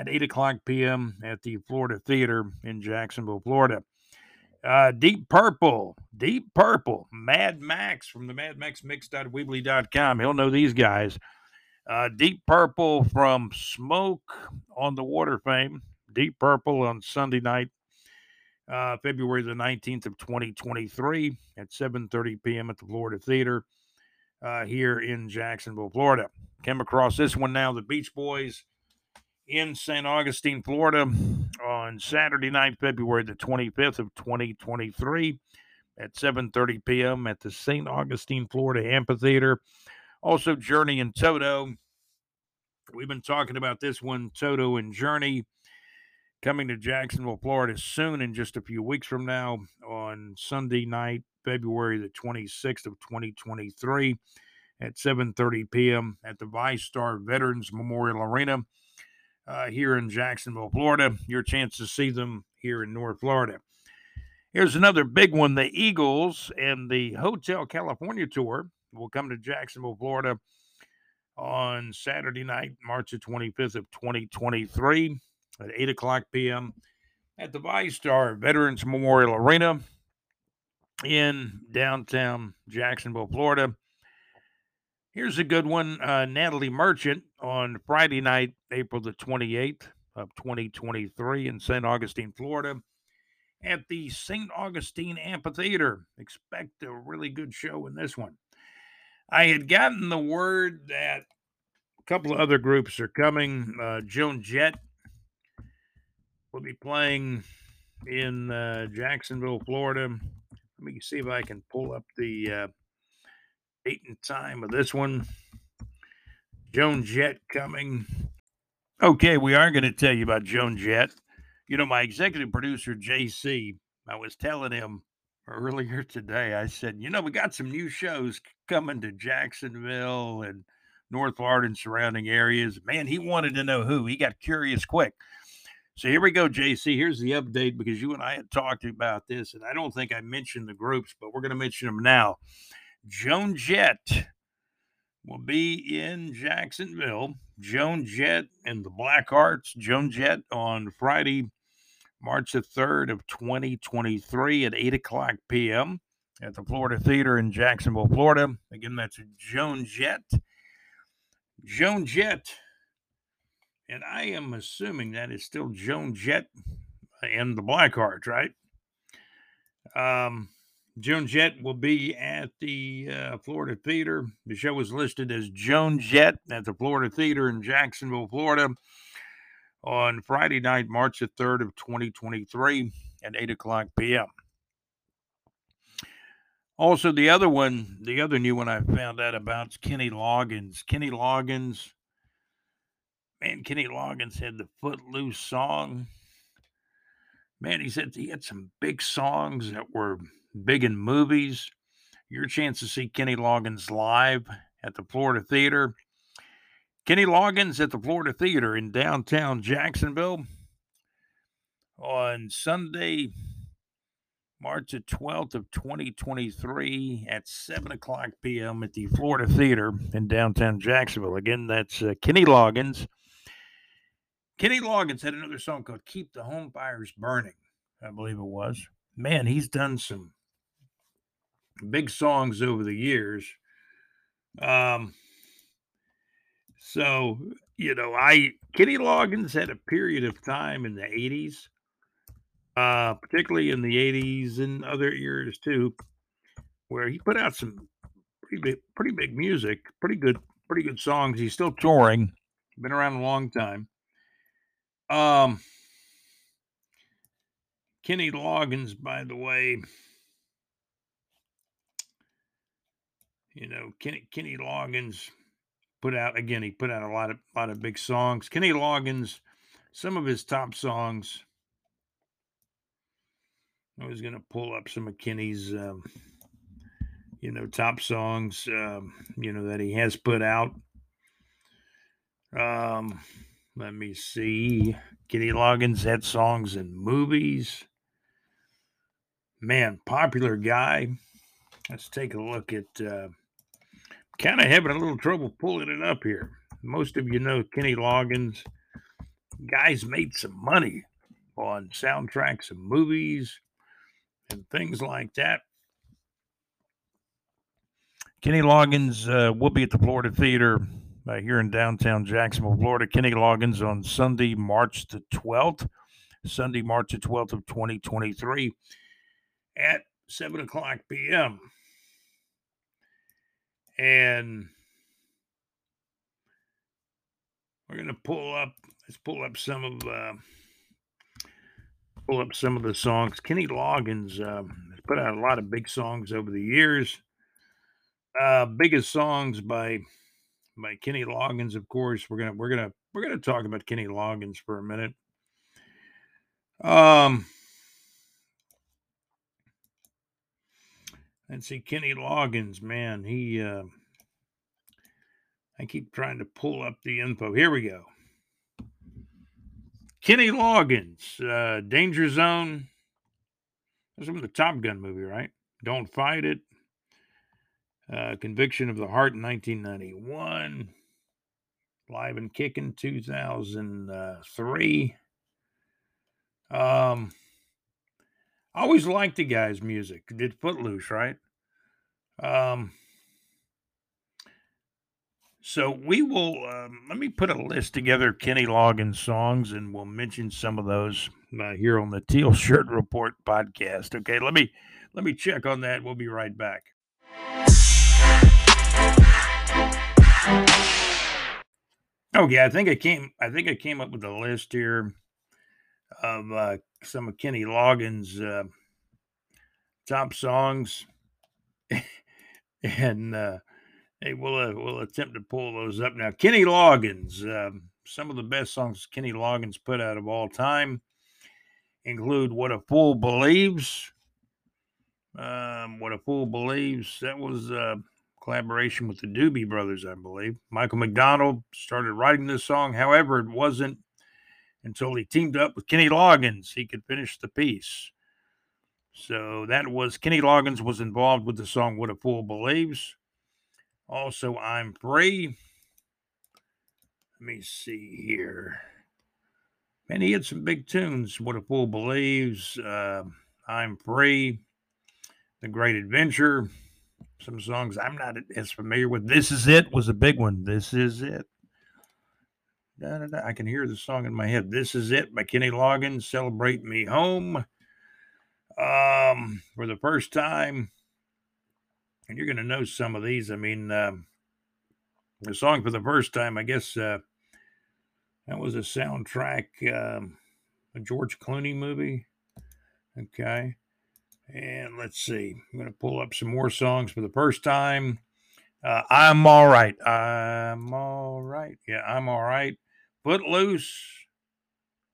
at 8 o'clock p.m. at the Florida Theater in Jacksonville, Florida. Uh, Deep Purple, Deep Purple, Mad Max from the Mad Max Mix.weebly.com. He'll know these guys. Uh, Deep Purple from Smoke on the Water fame. Deep Purple on Sunday night, uh, February the 19th of 2023 at 7.30 p.m. at the Florida Theater uh, here in Jacksonville, Florida. Came across this one now, the Beach Boys in St. Augustine, Florida on Saturday night, February the 25th of 2023 at 7:30 p.m. at the St. Augustine, Florida Amphitheater. Also Journey and Toto We've been talking about this one, Toto and Journey, coming to Jacksonville, Florida soon in just a few weeks from now on Sunday night, February the 26th of 2023 at 7:30 p.m. at the VyStar Veterans Memorial Arena uh, here in Jacksonville, Florida. Your chance to see them here in North Florida. Here's another big one: the Eagles and the Hotel California tour will come to Jacksonville, Florida on Saturday night, March the 25th of 2023 at 8 o'clock p.m. at the VyStar Veterans Memorial Arena in downtown Jacksonville, Florida. Here's a good one uh, Natalie Merchant on Friday night, April the 28th of 2023 in St. Augustine, Florida at the St. Augustine Amphitheater. Expect a really good show in this one. I had gotten the word that a couple of other groups are coming. Uh, Joan Jett will be playing in uh, Jacksonville, Florida. Let me see if I can pull up the uh, date and time of this one. Joan Jett coming. Okay, we are going to tell you about Joan Jett. You know, my executive producer, JC, I was telling him earlier today, I said, you know, we got some new shows coming to Jacksonville and North Florida and surrounding areas. Man, he wanted to know who. He got curious quick. So here we go, JC. Here's the update because you and I had talked about this, and I don't think I mentioned the groups, but we're going to mention them now. Joan Jett will be in Jacksonville. Joan Jett and the Blackhearts. Joan Jett on Friday, March the 3rd of 2023 at 8 o'clock p.m. at the Florida Theater in Jacksonville, Florida. Again, that's Joan Jett. Joan Jett. And I am assuming that is still Joan Jett and the Blackhearts, right? Um, Joan Jett will be at the uh, Florida Theater. The show is listed as Joan Jett at the Florida Theater in Jacksonville, Florida on Friday night, March the 3rd of 2023 at 8 o'clock p.m. Also, the other one, the other new one I found out about is Kenny Loggins. Kenny Loggins, man, Kenny Loggins had the Footloose song. Man, he said he had some big songs that were big in movies. Your chance to see Kenny Loggins live at the Florida Theater Kenny Loggins at the Florida Theater in downtown Jacksonville on Sunday, March the 12th of 2023 at 7 o'clock p.m. at the Florida Theater in downtown Jacksonville. Again, that's uh, Kenny Loggins. Kenny Loggins had another song called Keep the Home Fires Burning, I believe it was. Man, he's done some big songs over the years. Um, so, you know, I Kenny Loggins had a period of time in the 80s, uh, particularly in the 80s and other years too, where he put out some pretty big, pretty big music, pretty good, pretty good songs. He's still touring, been around a long time. Um, Kenny Loggins, by the way, you know, Kenny Kenny Loggins put out again. He put out a lot of lot of big songs. Kenny Loggins, some of his top songs. I was going to pull up some of Kenny's, um, you know, top songs, um, you know, that he has put out. Um, let me see. Kenny Loggins had songs in movies. Man, popular guy. Let's take a look at. Uh, kind of having a little trouble pulling it up here. Most of you know Kenny Loggins. Guys made some money on soundtracks of movies and things like that. Kenny Loggins uh, will be at the Florida Theater uh, here in downtown Jacksonville, Florida. Kenny Loggins on Sunday, March the 12th. Sunday, March the 12th of 2023 at 7 o'clock p.m and we're to pull up let's pull up some of uh, pull up some of the songs kenny loggins uh, has put out a lot of big songs over the years uh, biggest songs by by Kenny Loggins, of course. We're gonna we're gonna we're gonna talk about Kenny Loggins for a minute. Um, let's see, Kenny Loggins, man, he. Uh, I keep trying to pull up the info. Here we go. Kenny Loggins, uh, Danger Zone. That's from the Top Gun movie, right? Don't Fight It. Uh, Conviction of the Heart in 1991. Live and Kicking 2003. Um, I always liked the guy's music. Did Footloose, right? Um, so we will um, let me put a list together of Kenny Loggins songs, and we'll mention some of those uh, here on the Teal Shirt Report podcast. Okay, let me let me check on that. We'll be right back. Okay, I think I came. I think I came up with a list here of uh, some of Kenny Loggins' uh, top songs, and uh, hey, we'll uh, we'll attempt to pull those up now. Kenny Loggins, um, some of the best songs Kenny Loggins put out of all time include "What a Fool Believes." Um, "What a Fool Believes" that was a collaboration with the Doobie Brothers, I believe. Michael McDonald started writing this song, however, it wasn't until he teamed up with Kenny Loggins he could finish the piece. So that was Kenny Loggins was involved with the song What a Fool Believes. Also, I'm Free. Let me see here. Man, he had some big tunes. What a Fool Believes. Uh, I'm Free. The Great Adventure. Some songs I'm not as familiar with. This Is It was a big one. This Is It. Da, da, da. I can hear the song in my head. This is it by Kenny Loggins. Celebrate me home. Um, for the first time, and you're going to know some of these. I mean, uh, the song for the first time, I guess uh, that was a soundtrack, um, a George Clooney movie. Okay. And let's see. I'm going to pull up some more songs for the first time. Uh, I'm all right. I'm all right. Yeah, I'm all right. Footloose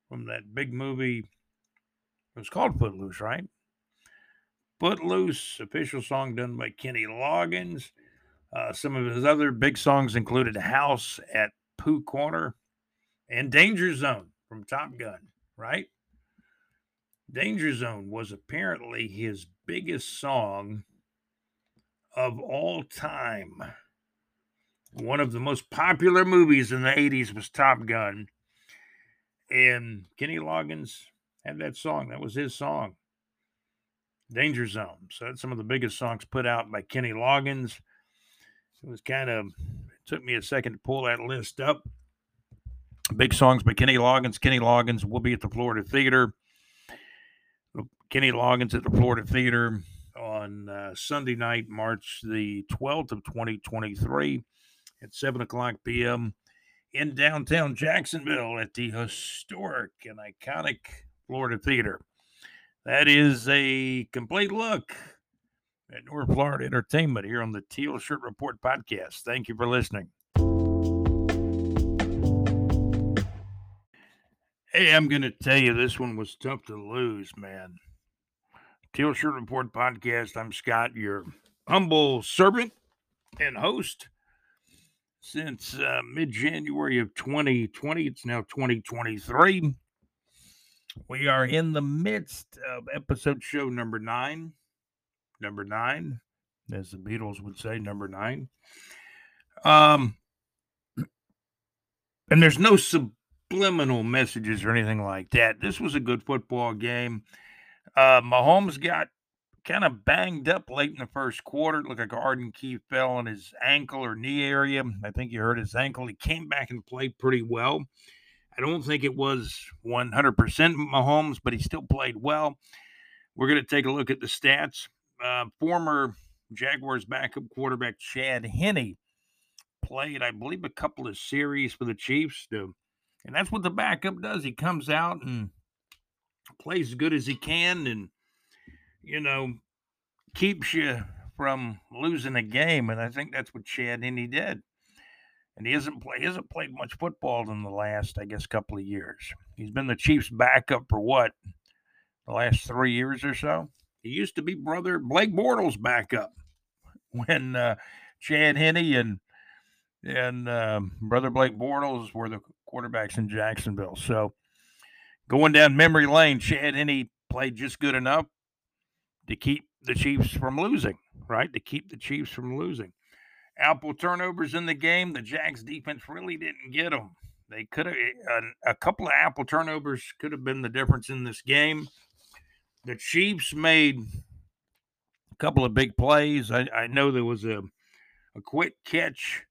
from that big movie. It was called Footloose, right? Footloose, official song done by Kenny Loggins. Uh, some of his other big songs included House at Pooh Corner and Danger Zone from Top Gun, right? Danger Zone was apparently his biggest song of all time one of the most popular movies in the 80s was Top Gun. And Kenny Loggins had that song. That was his song, Danger Zone. So that's some of the biggest songs put out by Kenny Loggins. It was kind of, took me a second to pull that list up. Big songs by Kenny Loggins. Kenny Loggins will be at the Florida Theater. Kenny Loggins at the Florida Theater on uh, Sunday night, March the 12th of 2023 at 7 o'clock p.m. in downtown Jacksonville at the historic and iconic Florida Theater. That is a complete look at North Florida Entertainment here on the Teal Shirt Report podcast. Thank you for listening. Hey, I'm going to tell you, this one was tough to lose, man. Teal Shirt Report podcast. I'm Scott, your humble servant and host since uh, mid January of 2020. It's now 2023. We are in the midst of episode show number nine. Number nine, as the Beatles would say, number nine. Um, and there's no subliminal messages or anything like that. This was a good football game. Uh, Mahomes got kind of banged up late in the first quarter. It looked like Arden Key fell on his ankle or knee area. I think he hurt his ankle. He came back and played pretty well. I don't think it was 100% Mahomes, but he still played well. We're going to take a look at the stats. Uh, former Jaguars backup quarterback Chad Henne played, I believe, a couple of series for the Chiefs. To, and that's what the backup does. He comes out and plays as good as he can and you know, keeps you from losing a game. And I think that's what Chad Henne did. and he hasn't play, he hasn't played much football in the last, I guess, couple of years. He's been the Chiefs' backup for what the last three years or so. He used to be brother Blake Bortles' backup when uh, Chad Henne and and uh, brother Blake Bortles were the quarterbacks in Jacksonville. So going down memory lane, Chad Henne played just good enough to keep the Chiefs from losing, right? To keep the Chiefs from losing. Apple turnovers in the game. The Jags defense really didn't get them. They could have a, a couple of Apple turnovers could have been the difference in this game. The Chiefs made a couple of big plays. I, I know there was a a quick catch,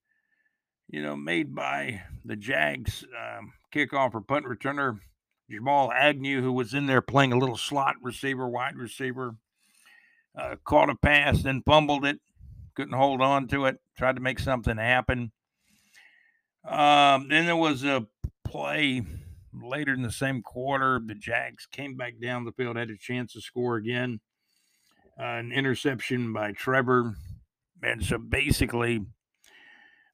you know, made by the Jags um, kickoff or punt returner Jamal Agnew, who was in there playing a little slot receiver, wide receiver, uh, caught a pass, then fumbled it, couldn't hold on to it, tried to make something happen. Um, then there was a play later in the same quarter. The Jags came back down the field, had a chance to score again. Uh, an interception by Trevor. And so basically,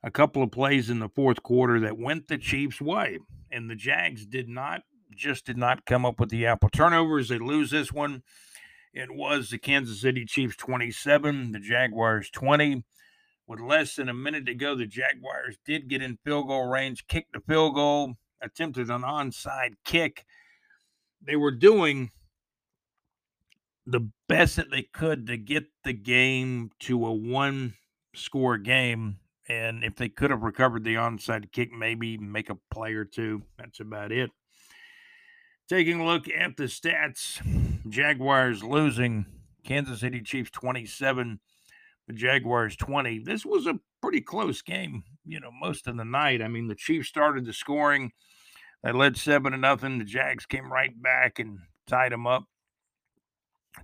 a couple of plays in the fourth quarter that went the Chiefs' way. And the Jags did not, just did not come up with the apple turnovers. They lose this one. It was the Kansas City Chiefs 27, the Jaguars 20. With less than a minute to go, the Jaguars did get in field goal range, kicked the field goal, attempted an onside kick. They were doing the best that they could to get the game to a one score game. And if they could have recovered the onside kick, maybe make a play or two. That's about it. Taking a look at the stats Jaguars losing, Kansas City Chiefs 27, the Jaguars 20. This was a pretty close game, you know, most of the night. I mean, the Chiefs started the scoring. They led seven to nothing. The Jags came right back and tied them up.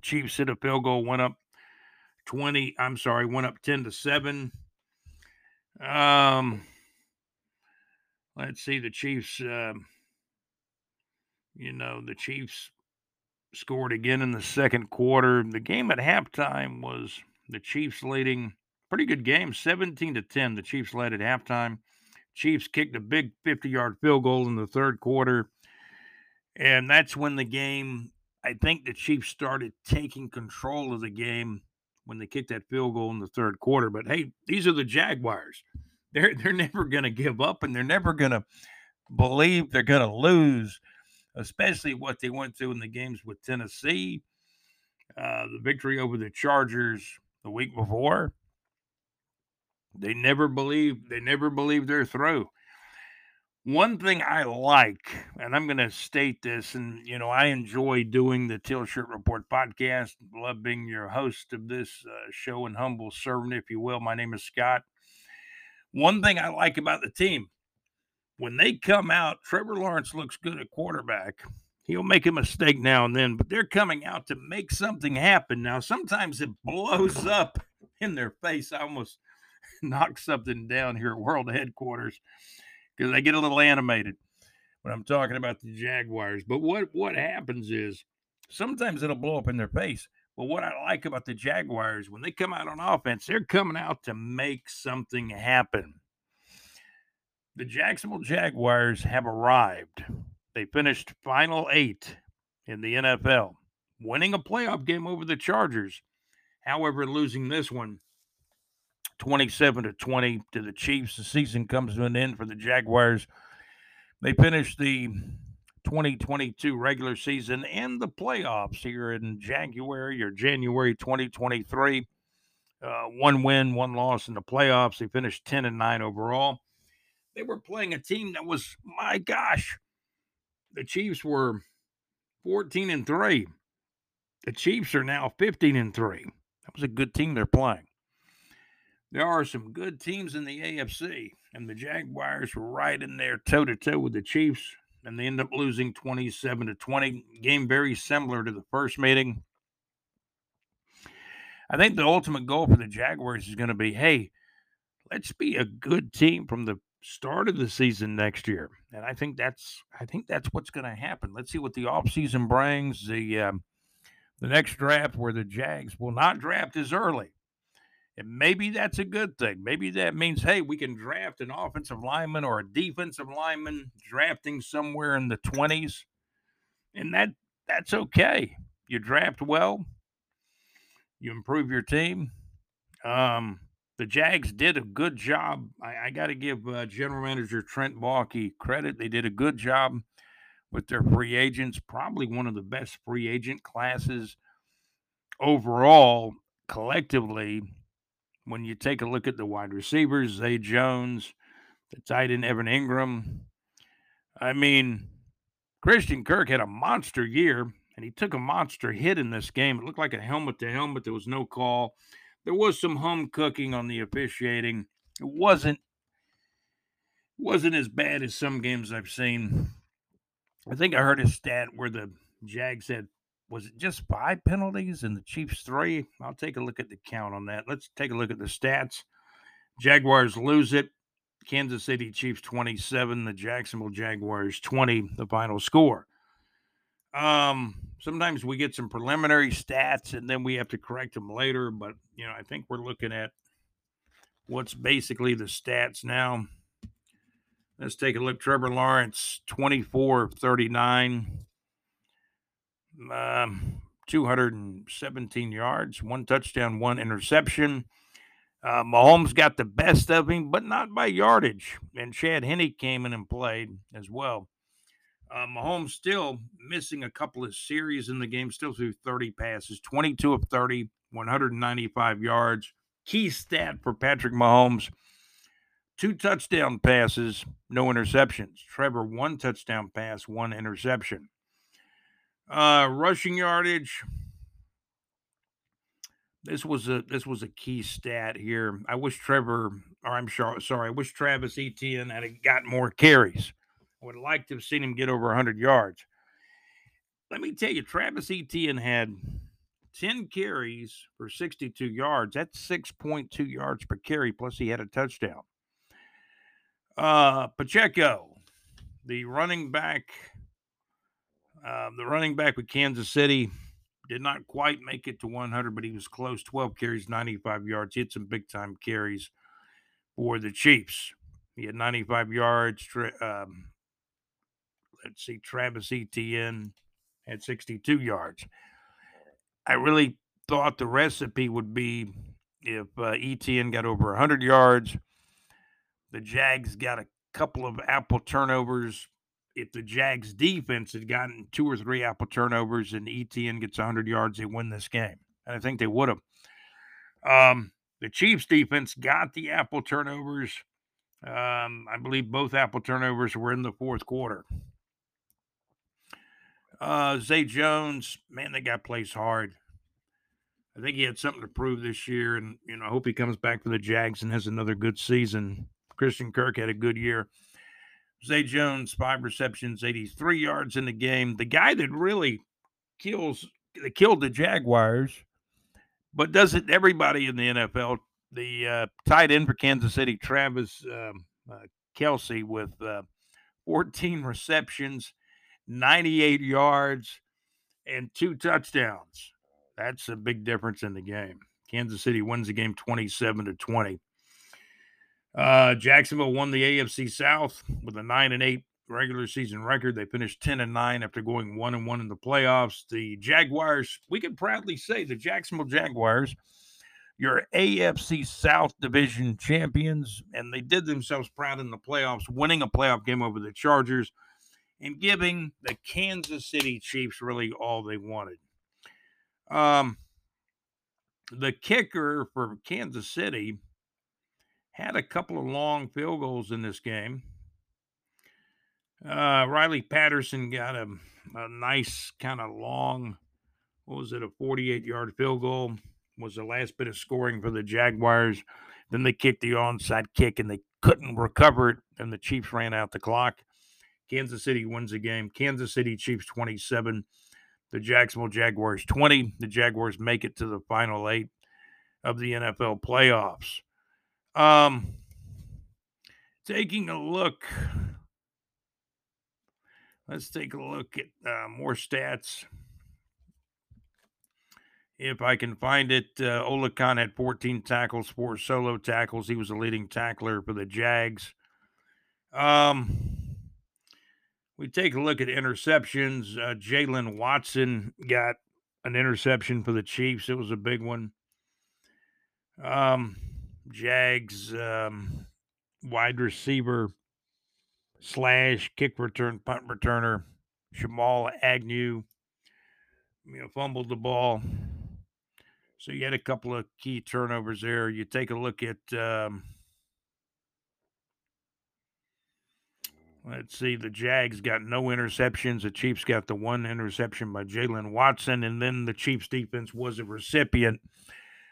Chiefs hit a field goal, went up 20. I'm sorry, went up 10 to 7. Um, let's see, the Chiefs. Uh, you know, the Chiefs scored again in the second quarter. The game at halftime was the Chiefs leading. Pretty good game, 17 to 10. The Chiefs led at halftime. Chiefs kicked a big 50 yard field goal in the third quarter. And that's when the game, I think the Chiefs started taking control of the game when they kicked that field goal in the third quarter. But hey, these are the Jaguars. They're they're never going to give up and they're never going to believe they're going to lose especially what they went through in the games with Tennessee, uh, the victory over the Chargers the week before. They never believe they never believe they're through. One thing I like, and I'm going to state this, and you know, I enjoy doing the Teal Shirt Report podcast. Love being your host of this uh, show and humble servant, if you will. My name is Scott. One thing I like about the team, when they come out, Trevor Lawrence looks good at quarterback. He'll make a mistake now and then, but they're coming out to make something happen. Now, sometimes it blows up in their face. I almost knocked something down here at World Headquarters because I get a little animated when I'm talking about the Jaguars. But what what happens is sometimes it'll blow up in their face. But what I like about the Jaguars, when they come out on offense, they're coming out to make something happen the Jacksonville Jaguars have arrived. They finished final eight in the NFL, winning a playoff game over the Chargers. However, losing this one 27 to 20 to the Chiefs. The season comes to an end for the Jaguars. They finished the 2022 regular season and the playoffs here in January or January 2023. Uh, one win, one loss in the playoffs. They finished 10 and 9 overall they were playing a team that was, my gosh, the Chiefs were 14 and 3. The Chiefs are now 15 and 3. That was a good team they're playing. There are some good teams in the AFC, and the Jaguars were right in there toe to toe with the Chiefs, and they end up losing 27 to 20. Game very similar to the first meeting. I think the ultimate goal for the Jaguars is going to be hey, let's be a good team from the start of the season next year. And I think that's I think that's what's going to happen. Let's see what the offseason brings. The um, the next draft where the Jags will not draft as early. And maybe that's a good thing. Maybe that means, hey, we can draft an offensive lineman or a defensive lineman, drafting somewhere in the 20s. And that that's okay. You draft well, you improve your team. Um, the Jags did a good job. I, I got to give uh, General Manager Trent Baalke credit. They did a good job with their free agents. Probably one of the best free agent classes overall, collectively. When you take a look at the wide receivers, Zay Jones, the tight end Evan Engram. I mean, Christian Kirk had a monster year, and he took a monster hit in this game. It looked like a helmet to helmet. There was no call. There was some home cooking on the officiating. It wasn't wasn't as bad as some games I've seen. I think I heard a stat where the Jags had was it just five penalties and the Chiefs three? I'll take a look at the count on that. Let's take a look at the stats. Jaguars lose it. Kansas City Chiefs 27, the Jacksonville Jaguars 20, the final score. Um, sometimes we get some preliminary stats and then we have to correct them later, but you know, I think we're looking at what's basically the stats now. Let's take a look. Trevor Lawrence, 24 of 39, um, 217 yards, one touchdown, one interception. Uh, Mahomes got the best of him, but not by yardage. And Chad Henne came in and played as well. Uh, Mahomes still missing a couple of series in the game, still threw 30 passes, 22 of 30, 195 yards. Key stat for Patrick Mahomes two touchdown passes, no interceptions. Trevor, one touchdown pass, one interception. Uh, rushing yardage. This was a this was a key stat here. I wish Trevor, or I'm sure, sorry, I wish Travis Etienne had got more carries. I would like to have seen him get over 100 yards. Let me tell you, Travis Etienne had 10 carries for 62 yards. That's 6.2 yards per carry, plus he had a touchdown. Uh, Pacheco, the running back, uh, the running back with Kansas City, did not quite make it to 100, but he was close. 12 carries, 95 yards. He had some big time carries for the Chiefs. He had 95 yards. Um, let's see, Travis Etienne had 62 yards. I really thought the recipe would be if uh, Etienne got over 100 yards the Jags got a couple of apple turnovers. If the Jags defense had gotten two or three apple turnovers and Etienne gets 100 yards, they win this game. And I think they would have. Um, the Chiefs defense got the apple turnovers. Um, I believe both apple turnovers were in the fourth quarter. Uh, Zay Jones, man, that guy plays hard. I think he had something to prove this year, and you know, I hope he comes back for the Jags and has another good season. Christian Kirk had a good year. Zay Jones, five receptions, 83 yards in the game. The guy that really kills, that killed the Jaguars, but doesn't everybody in the NFL. The uh, tight end for Kansas City, Travis um, uh, Kelce, with uh, 14 receptions, 98 yards, and two touchdowns. That's a big difference in the game. Kansas City wins the game 27 to 20. Uh, Jacksonville won the AFC South with a nine and eight regular season record. They finished 10 and 9 after going 1 and 1 in the playoffs. The Jaguars, we can proudly say the Jacksonville Jaguars, your AFC South Division champions, and they did themselves proud in the playoffs, winning a playoff game over the Chargers and giving the Kansas City Chiefs really all they wanted. Um, the kicker for Kansas City had a couple of long field goals in this game. Uh, Riley Patterson got a, a nice kind of long, what was it, a 48 yard field goal was the last bit of scoring for the Jaguars. Then they kicked the onside kick and they couldn't recover it, and the Chiefs ran out the clock. Kansas City wins the game. Kansas City Chiefs 27, the Jacksonville Jaguars 20. The Jaguars make it to the final eight of the NFL playoffs. Um, taking a look, let's take a look at uh, more stats. if I can find it, uh, Oluokun had 14 tackles, four solo tackles. He was the leading tackler for the Jags. Um, we take a look at interceptions. Uh, Jaylen Watson got an interception for the Chiefs. It was a big one. Um, Jags um, wide receiver slash kick return punt returner Jamal Agnew, you know, fumbled the ball. So you had a couple of key turnovers there. You take a look at um, let's see, the Jags got no interceptions. The Chiefs got the one interception by Jaylen Watson, and then the Chiefs defense was a recipient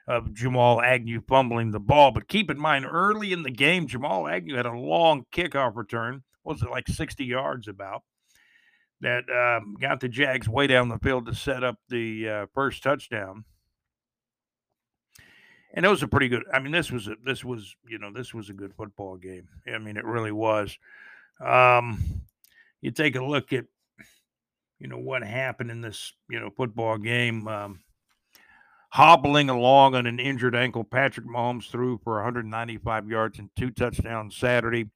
of Jamal Agnew fumbling the ball. But keep in mind, early in the game, Jamal Agnew had a long kickoff return. Was it like 60 yards about? That um, got the Jags way down the field to set up the uh, first touchdown. And it was a pretty good. I mean, this was a, this was you know this was a good football game. I mean, it really was. Um, you take a look at you know what happened in this you know football game. Um, hobbling along on an injured ankle. Patrick Mahomes threw for 195 yards and two touchdowns Saturday,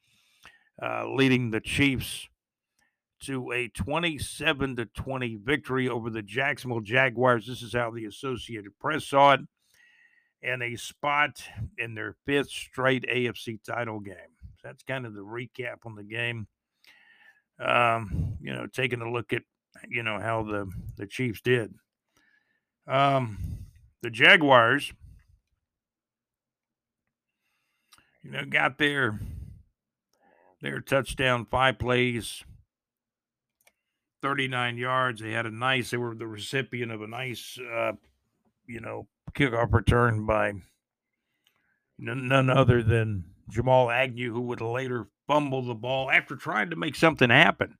uh, leading the Chiefs to a 27 to 20 victory over the Jacksonville Jaguars. This is how the Associated Press saw it, and a spot in their fifth straight AFC title game. That's kind of the recap on the game. Um, you know, taking a look at you know how the the Chiefs did. Um, the Jaguars, you know, got their their touchdown five plays, 39 yards. They had a nice, they were the recipient of a nice, uh, you know, kickoff return by none other than Jamal Agnew, who would later fumble the ball after trying to make something happen.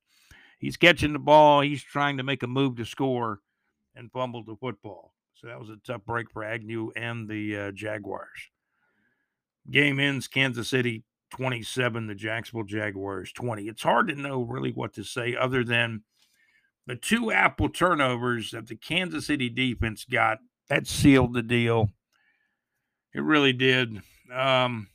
He's catching the ball, he's trying to make a move to score and fumbled the football. So that was a tough break for Agnew and the uh, Jaguars. Game ends Kansas City 27, the Jacksonville Jaguars 20. It's hard to know really what to say other than the two apple turnovers that the Kansas City defense got. That sealed the deal. It really did. Um,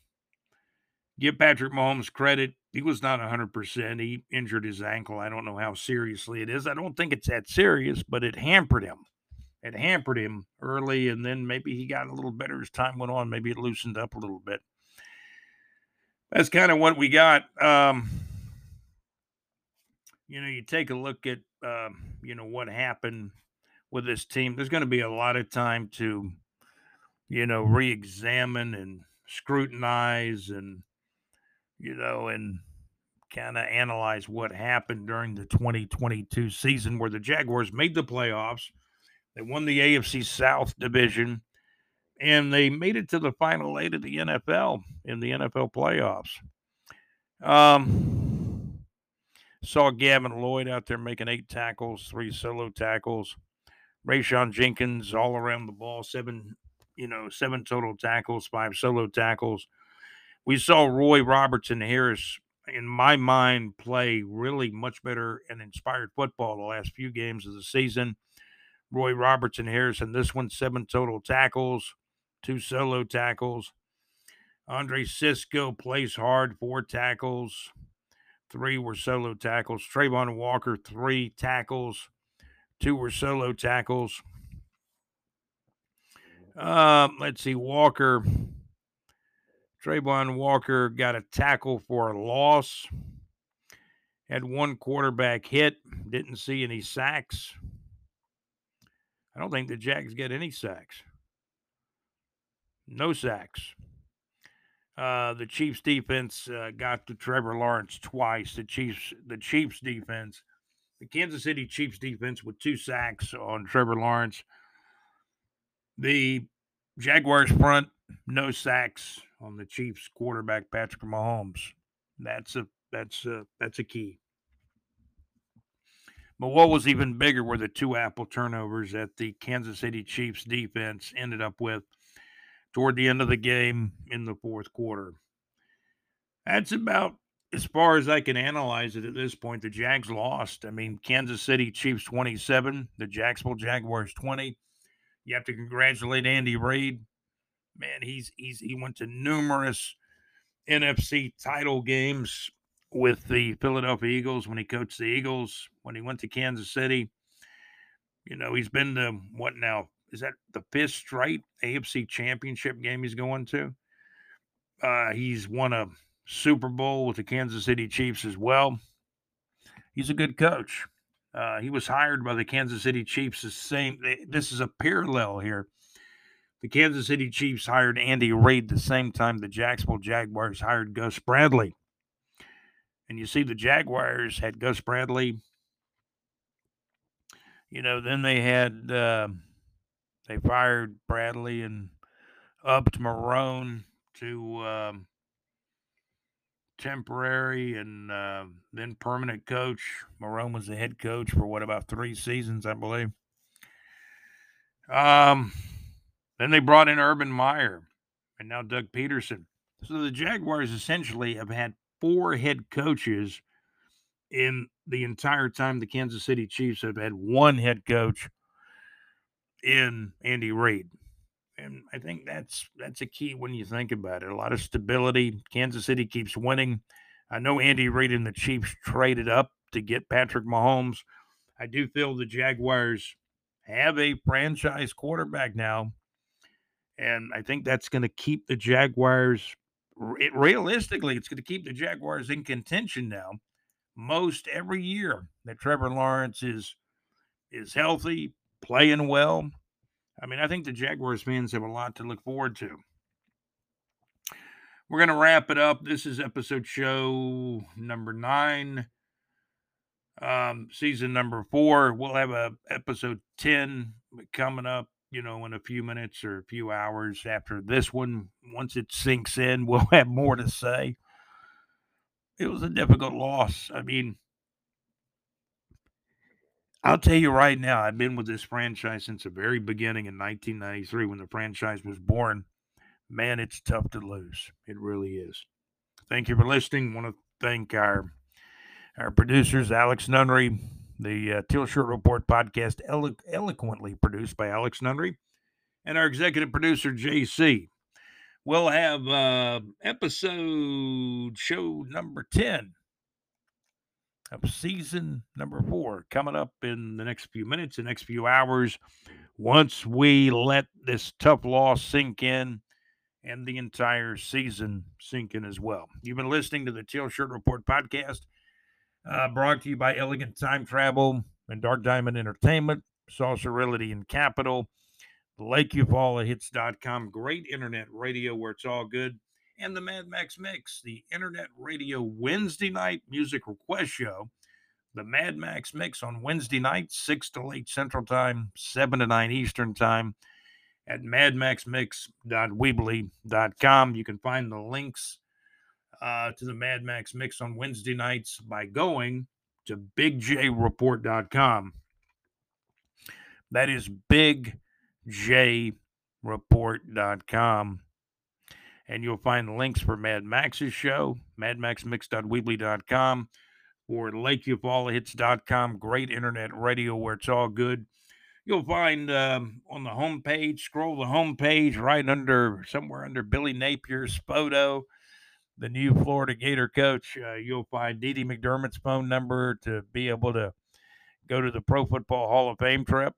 give Patrick Mahomes credit. He was not 100%. He injured his ankle. I don't know how seriously it is. I don't think it's that serious, but it hampered him it hampered him early, and then maybe he got a little better as time went on. Maybe it loosened up a little bit. That's kind of what we got. Um, you know, you take a look at um, you know what happened with this team. There's going to be a lot of time to you know re-examine and scrutinize and you know and kind of analyze what happened during the 2022 season where the Jaguars made the playoffs they won the AFC South division and they made it to the final eight of the NFL in the NFL playoffs. Um, saw Devin Lloyd out there making eight tackles, three solo tackles. Rayshawn Jenkins all around the ball, seven, you know, seven total tackles, five solo tackles. We saw Roy Robertson Harris, in my mind, play really much better and inspired football the last few games of the season. Roy Robertson Harrison. This one, seven total tackles, two solo tackles. Andre Cisco plays hard, four tackles. Three were solo tackles. Travon Walker, three tackles. Two were solo tackles. Um, let's see, Walker. Travon Walker got a tackle for a loss. Had one quarterback hit. Didn't see any sacks. I don't think the Jags get any sacks. No sacks. Uh, the Chiefs defense uh, got to Trevor Lawrence twice. The Chiefs, the Chiefs defense, the Kansas City Chiefs defense with two sacks on Trevor Lawrence. The Jaguars front, no sacks on the Chiefs quarterback Patrick Mahomes. That's a that's a that's a key. But what was even bigger were the two apple turnovers that the Kansas City Chiefs defense ended up with toward the end of the game in the fourth quarter. That's about as far as I can analyze it at this point. The Jags lost. I mean, Kansas City Chiefs 27, the Jacksonville Jaguars 20. You have to congratulate Andy Reid. Man, he's he's he went to numerous NFC title games with the Philadelphia Eagles when he coached the Eagles, when he went to Kansas City. You know, he's been to what now? Is that the fifth straight AFC championship game he's going to? Uh, he's won a Super Bowl with the Kansas City Chiefs as well. He's a good coach. Uh, he was hired by the Kansas City Chiefs. The same. This is a parallel here. The Kansas City Chiefs hired Andy Reid the same time the Jacksonville Jaguars hired Gus Bradley. And you see, the Jaguars had Gus Bradley. You know, then they had uh, they fired Bradley and upped Marrone to um, temporary and uh, then permanent coach. Marrone was the head coach for what about three seasons, I believe. Um, then they brought in Urban Meyer and now Doug Pederson. So the Jaguars essentially have had four head coaches in the entire time the Kansas City Chiefs have had one head coach in Andy Reid and I think that's that's a key when you think about it. A lot of stability. Kansas City keeps winning. I know Andy Reid and the Chiefs traded up to get Patrick Mahomes. I do feel the Jaguars have a franchise quarterback now, and I think that's going to keep the Jaguars. It, realistically, it's going to keep the Jaguars in contention now. Most every year that Trevor Lawrence is is healthy, playing well, I mean, I think the Jaguars fans have a lot to look forward to. We're going to wrap it up. This is episode show number nine, um, season number four. We'll have a episode 10 coming up, you know, in a few minutes or a few hours after this one. Once it sinks in, we'll have more to say. It was a difficult loss. I mean, I'll tell you right now, I've been with this franchise since the very beginning in 1993 when the franchise was born. Man, it's tough to lose. It really is. Thank you for listening. want to thank our our producers, Alex Nunnery, the uh, Teal Shirt Report podcast, elo- eloquently produced by Alex Nunnery, and our executive producer, JC. We'll have uh, episode show number 10 of season number four coming up in the next few minutes, the next few hours. Once we let this tough loss sink in and the entire season sink in as well. You've been listening to the Teal Shirt Report podcast, uh, brought to you by Elegant Time Travel and Dark Diamond Entertainment, Salsa Realty and Capital, Hits.com, great internet radio where it's all good and the Mad Max Mix, the internet radio Wednesday night music request show. The Mad Max Mix on Wednesday night, 6 to 8 Central Time, 7 to 9 Eastern Time at madmaxmix.weebly.com. You can find the links uh, to the Mad Max Mix on Wednesday nights by going to bigjreport.com. That is bigjreport.com and you'll find links for Mad Max's show, madmaxmix.weebly.com, or lakeufallahits.com. Great internet radio where it's all good. You'll find um, on the homepage, scroll the homepage right under somewhere under Billy Napier's photo, the new Florida Gator coach. Uh, you'll find Dee Dee McDermott's phone number to be able to go to the Pro Football Hall of Fame trip.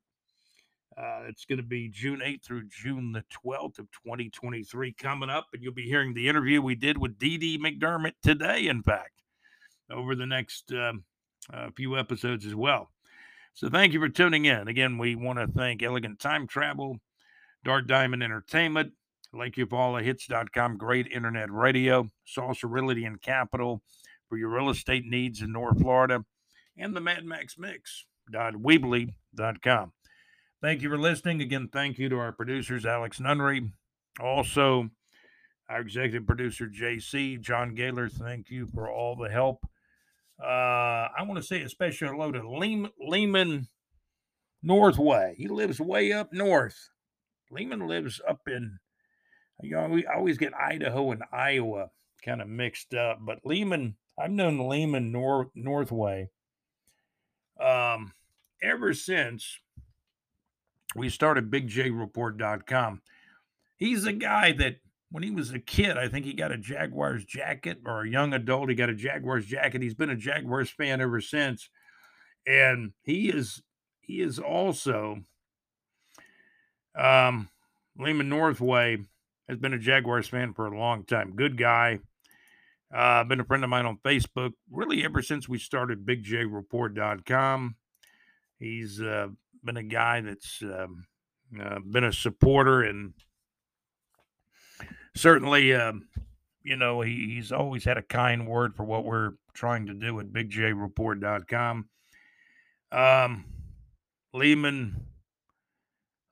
Uh, it's going to be June 8th through June the 12th of 2023 coming up, and you'll be hearing the interview we did with Dee Dee McDermott today, in fact, over the next um, uh, few episodes as well. So thank you for tuning in. Again, we want to thank Elegant Time Travel, Dark Diamond Entertainment, Hits.com, great internet radio, Salsa Realty and Capital for your real estate needs in North Florida, and the Mad Max Mix. Weebly.com. Thank you for listening. Again, thank you to our producers, Alex Nunnery. Also, our executive producer, JC, John Gaylor. Thank you for all the help. Uh, I want to say a special hello to Lehman, Northway. He lives way up north. Lehman lives up in, you know, we always get Idaho and Iowa kind of mixed up, but Lehman, I've known Lehman North Northway um, ever since we started BigJReport.com. He's a guy that when he was a kid, I think he got a Jaguars jacket, or a young adult, he got a Jaguars jacket. He's been a Jaguars fan ever since, and he is he is also um, Lehman Northway has been a Jaguars fan for a long time. Good guy. Uh, been a friend of mine on Facebook really ever since we started BigJReport.com. He's uh, been a guy that's um, uh, been a supporter and certainly, um, you know, he, he's always had a kind word for what we're trying to do at BigJReport.com. Um, Lehman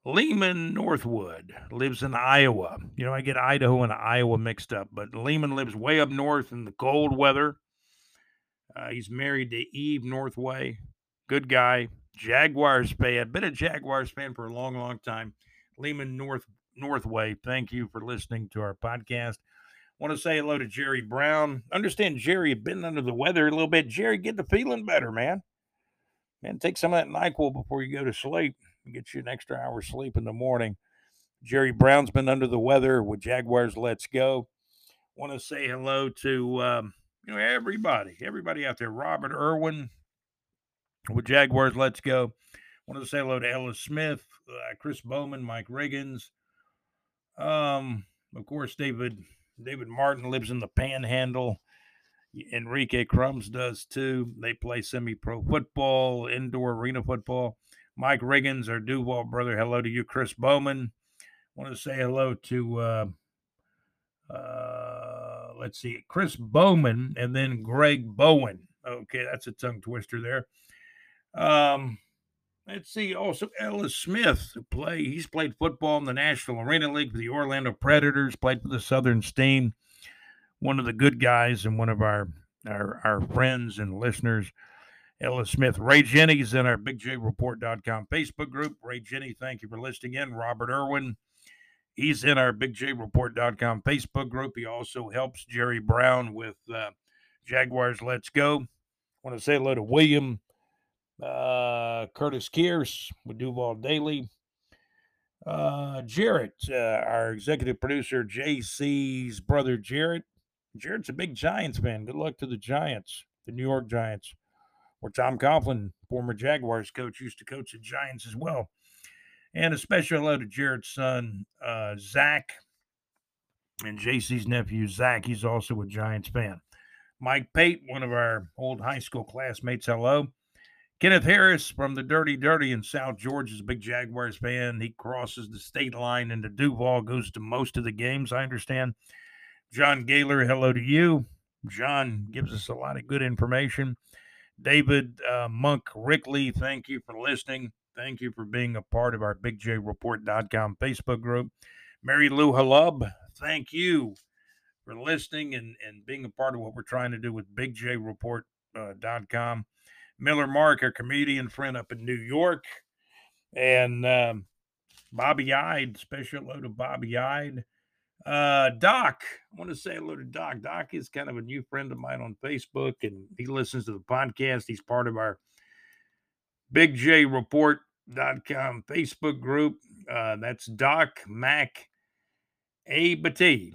Lehman Northwood lives in Iowa. You know, I get Idaho and Iowa mixed up, but Lehman lives way up north in the cold weather. Uh, he's married to Eve Northway. Good guy. Jaguars fan. Been a Jaguars fan for a long, long time. Lehman North Northway. Thank you for listening to our podcast. Want to say hello to Jerry Brown. Understand Jerry had been under the weather a little bit. Jerry, get the feeling better, man. Man, take some of that NyQuil before you go to sleep get you an extra hour sleep in the morning. Jerry Brown's been under the weather with Jaguars. Let's go. Want to say hello to um, you know everybody, everybody out there. Robert Irwin with Jaguars. Let's go. Want to say hello to Ellis Smith, uh, Chris Bowman, Mike Riggins. Um, of course, David David Martin lives in the Panhandle. Enrique Crumbs does too. They play semi-pro football, indoor arena football. Mike Riggins, our Duval brother. Hello to you, Chris Bowman. Want to say hello to uh, uh, let's see, Chris Bowman, and then Greg Bowen. Okay, that's a tongue twister there. Um, let's see. Also, Ellis Smith play. He's played football in the National Arena League for the Orlando Predators. Played for the Southern Steam. One of the good guys and one of our our, our friends and listeners. Ellis Smith. Ray Jennings in our BigJReport.com Facebook group. Ray Jenny, thank you for listening in. Robert Irwin, he's in our BigJReport.com Facebook group. He also helps Jerry Brown with uh, Jaguars Let's Go. I want to say hello to William uh, Curtis Kears with Duval Daily. Uh, Jarrett, uh, our executive producer, JC's brother Jarrett. Jarrett's a big Giants fan. Good luck to the Giants, the New York Giants where Tom Coughlin, former Jaguars coach, used to coach the Giants as well. And a special hello to Jarrett's son, uh, Zach, and JC's nephew, Zach. He's also a Giants fan. Mike Pate, one of our old high school classmates, hello. Kenneth Harris from the Dirty Dirty in South Georgia is a big Jaguars fan. He crosses the state line into Duval, goes to most of the games, I understand. John Gaylor, hello to you. John gives us a lot of good information. David uh, Monk Rickley, thank you for listening. Thank you for being a part of our BigJReport.com Facebook group. Mary Lou Halub, thank you for listening and, and being a part of what we're trying to do with BigJReport.com. Uh, Miller Mark, our comedian friend up in New York. And um, Bobby Ide, special hello to Bobby Ide. Uh, Doc, I want to say hello to Doc. Doc is kind of a new friend of mine on Facebook, and he listens to the podcast. He's part of our BigJReport.com Facebook group. Uh, that's Doc Mac A Batee.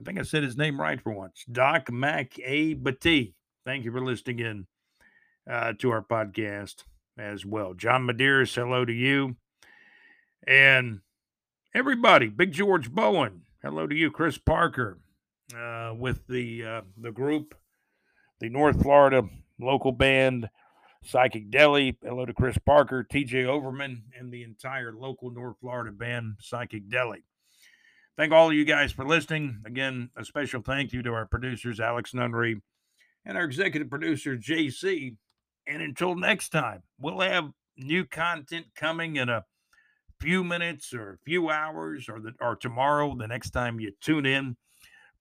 I think I said his name right for once. Doc Mac A Batee. Thank you for listening in uh, to our podcast as well. John Medeiros, hello to you. And everybody, Big George Bowen, Hello to you, Chris Parker, uh, with the uh, the group, the North Florida local band, Psychic Deli. Hello to Chris Parker, TJ Overman, and the entire local North Florida band, Psychic Deli. Thank all of you guys for listening. Again, a special thank you to our producers, Alex Nunnery, and our executive producer, JC. And until next time, we'll have new content coming in a few minutes or a few hours or the, or tomorrow, the next time you tune in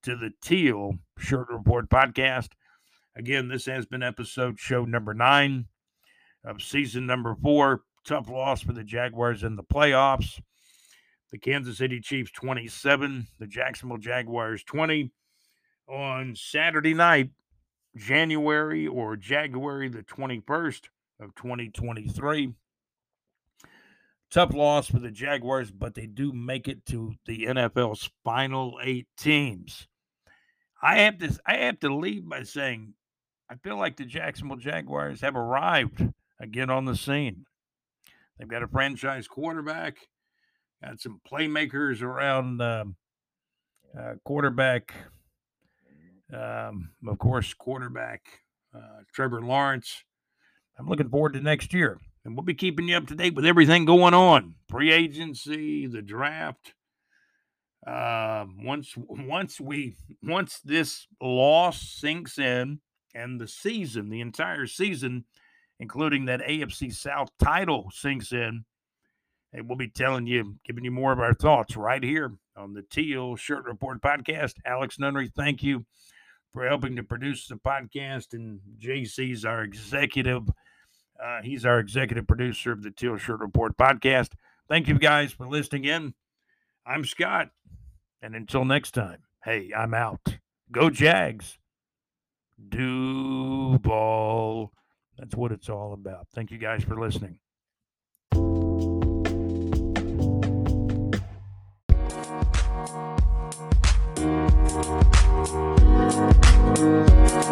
to the Teal Shirt Report podcast. Again, this has been episode show number nine of season number four. Tough loss for the Jaguars in the playoffs. The Kansas City Chiefs 27, the Jacksonville Jaguars 20 on Saturday night, January or January the 21st of 2023. Tough loss for the Jaguars, but they do make it to the NFL's final eight teams. I have to I have to leave by saying I feel like the Jacksonville Jaguars have arrived again on the scene. They've got a franchise quarterback, got some playmakers around um, uh, quarterback, um, of course, quarterback uh, Trevor Lawrence. I'm looking forward to next year, and we'll be keeping you up to date with everything going on: free agency, the draft. Uh, once once we once this loss sinks in, and the season, the entire season, including that AFC South title, sinks in, and we'll be telling you, giving you more of our thoughts right here on the Teal Shirt Report podcast. Alex Nunnery, thank you for helping to produce the podcast, and JC's our executive. Uh, he's our executive producer of the Teal Shirt Report podcast. Thank you guys for listening in. I'm Scott, and until next time, hey, I'm out. Go Jags. Duval. That's what it's all about. Thank you guys for listening. Música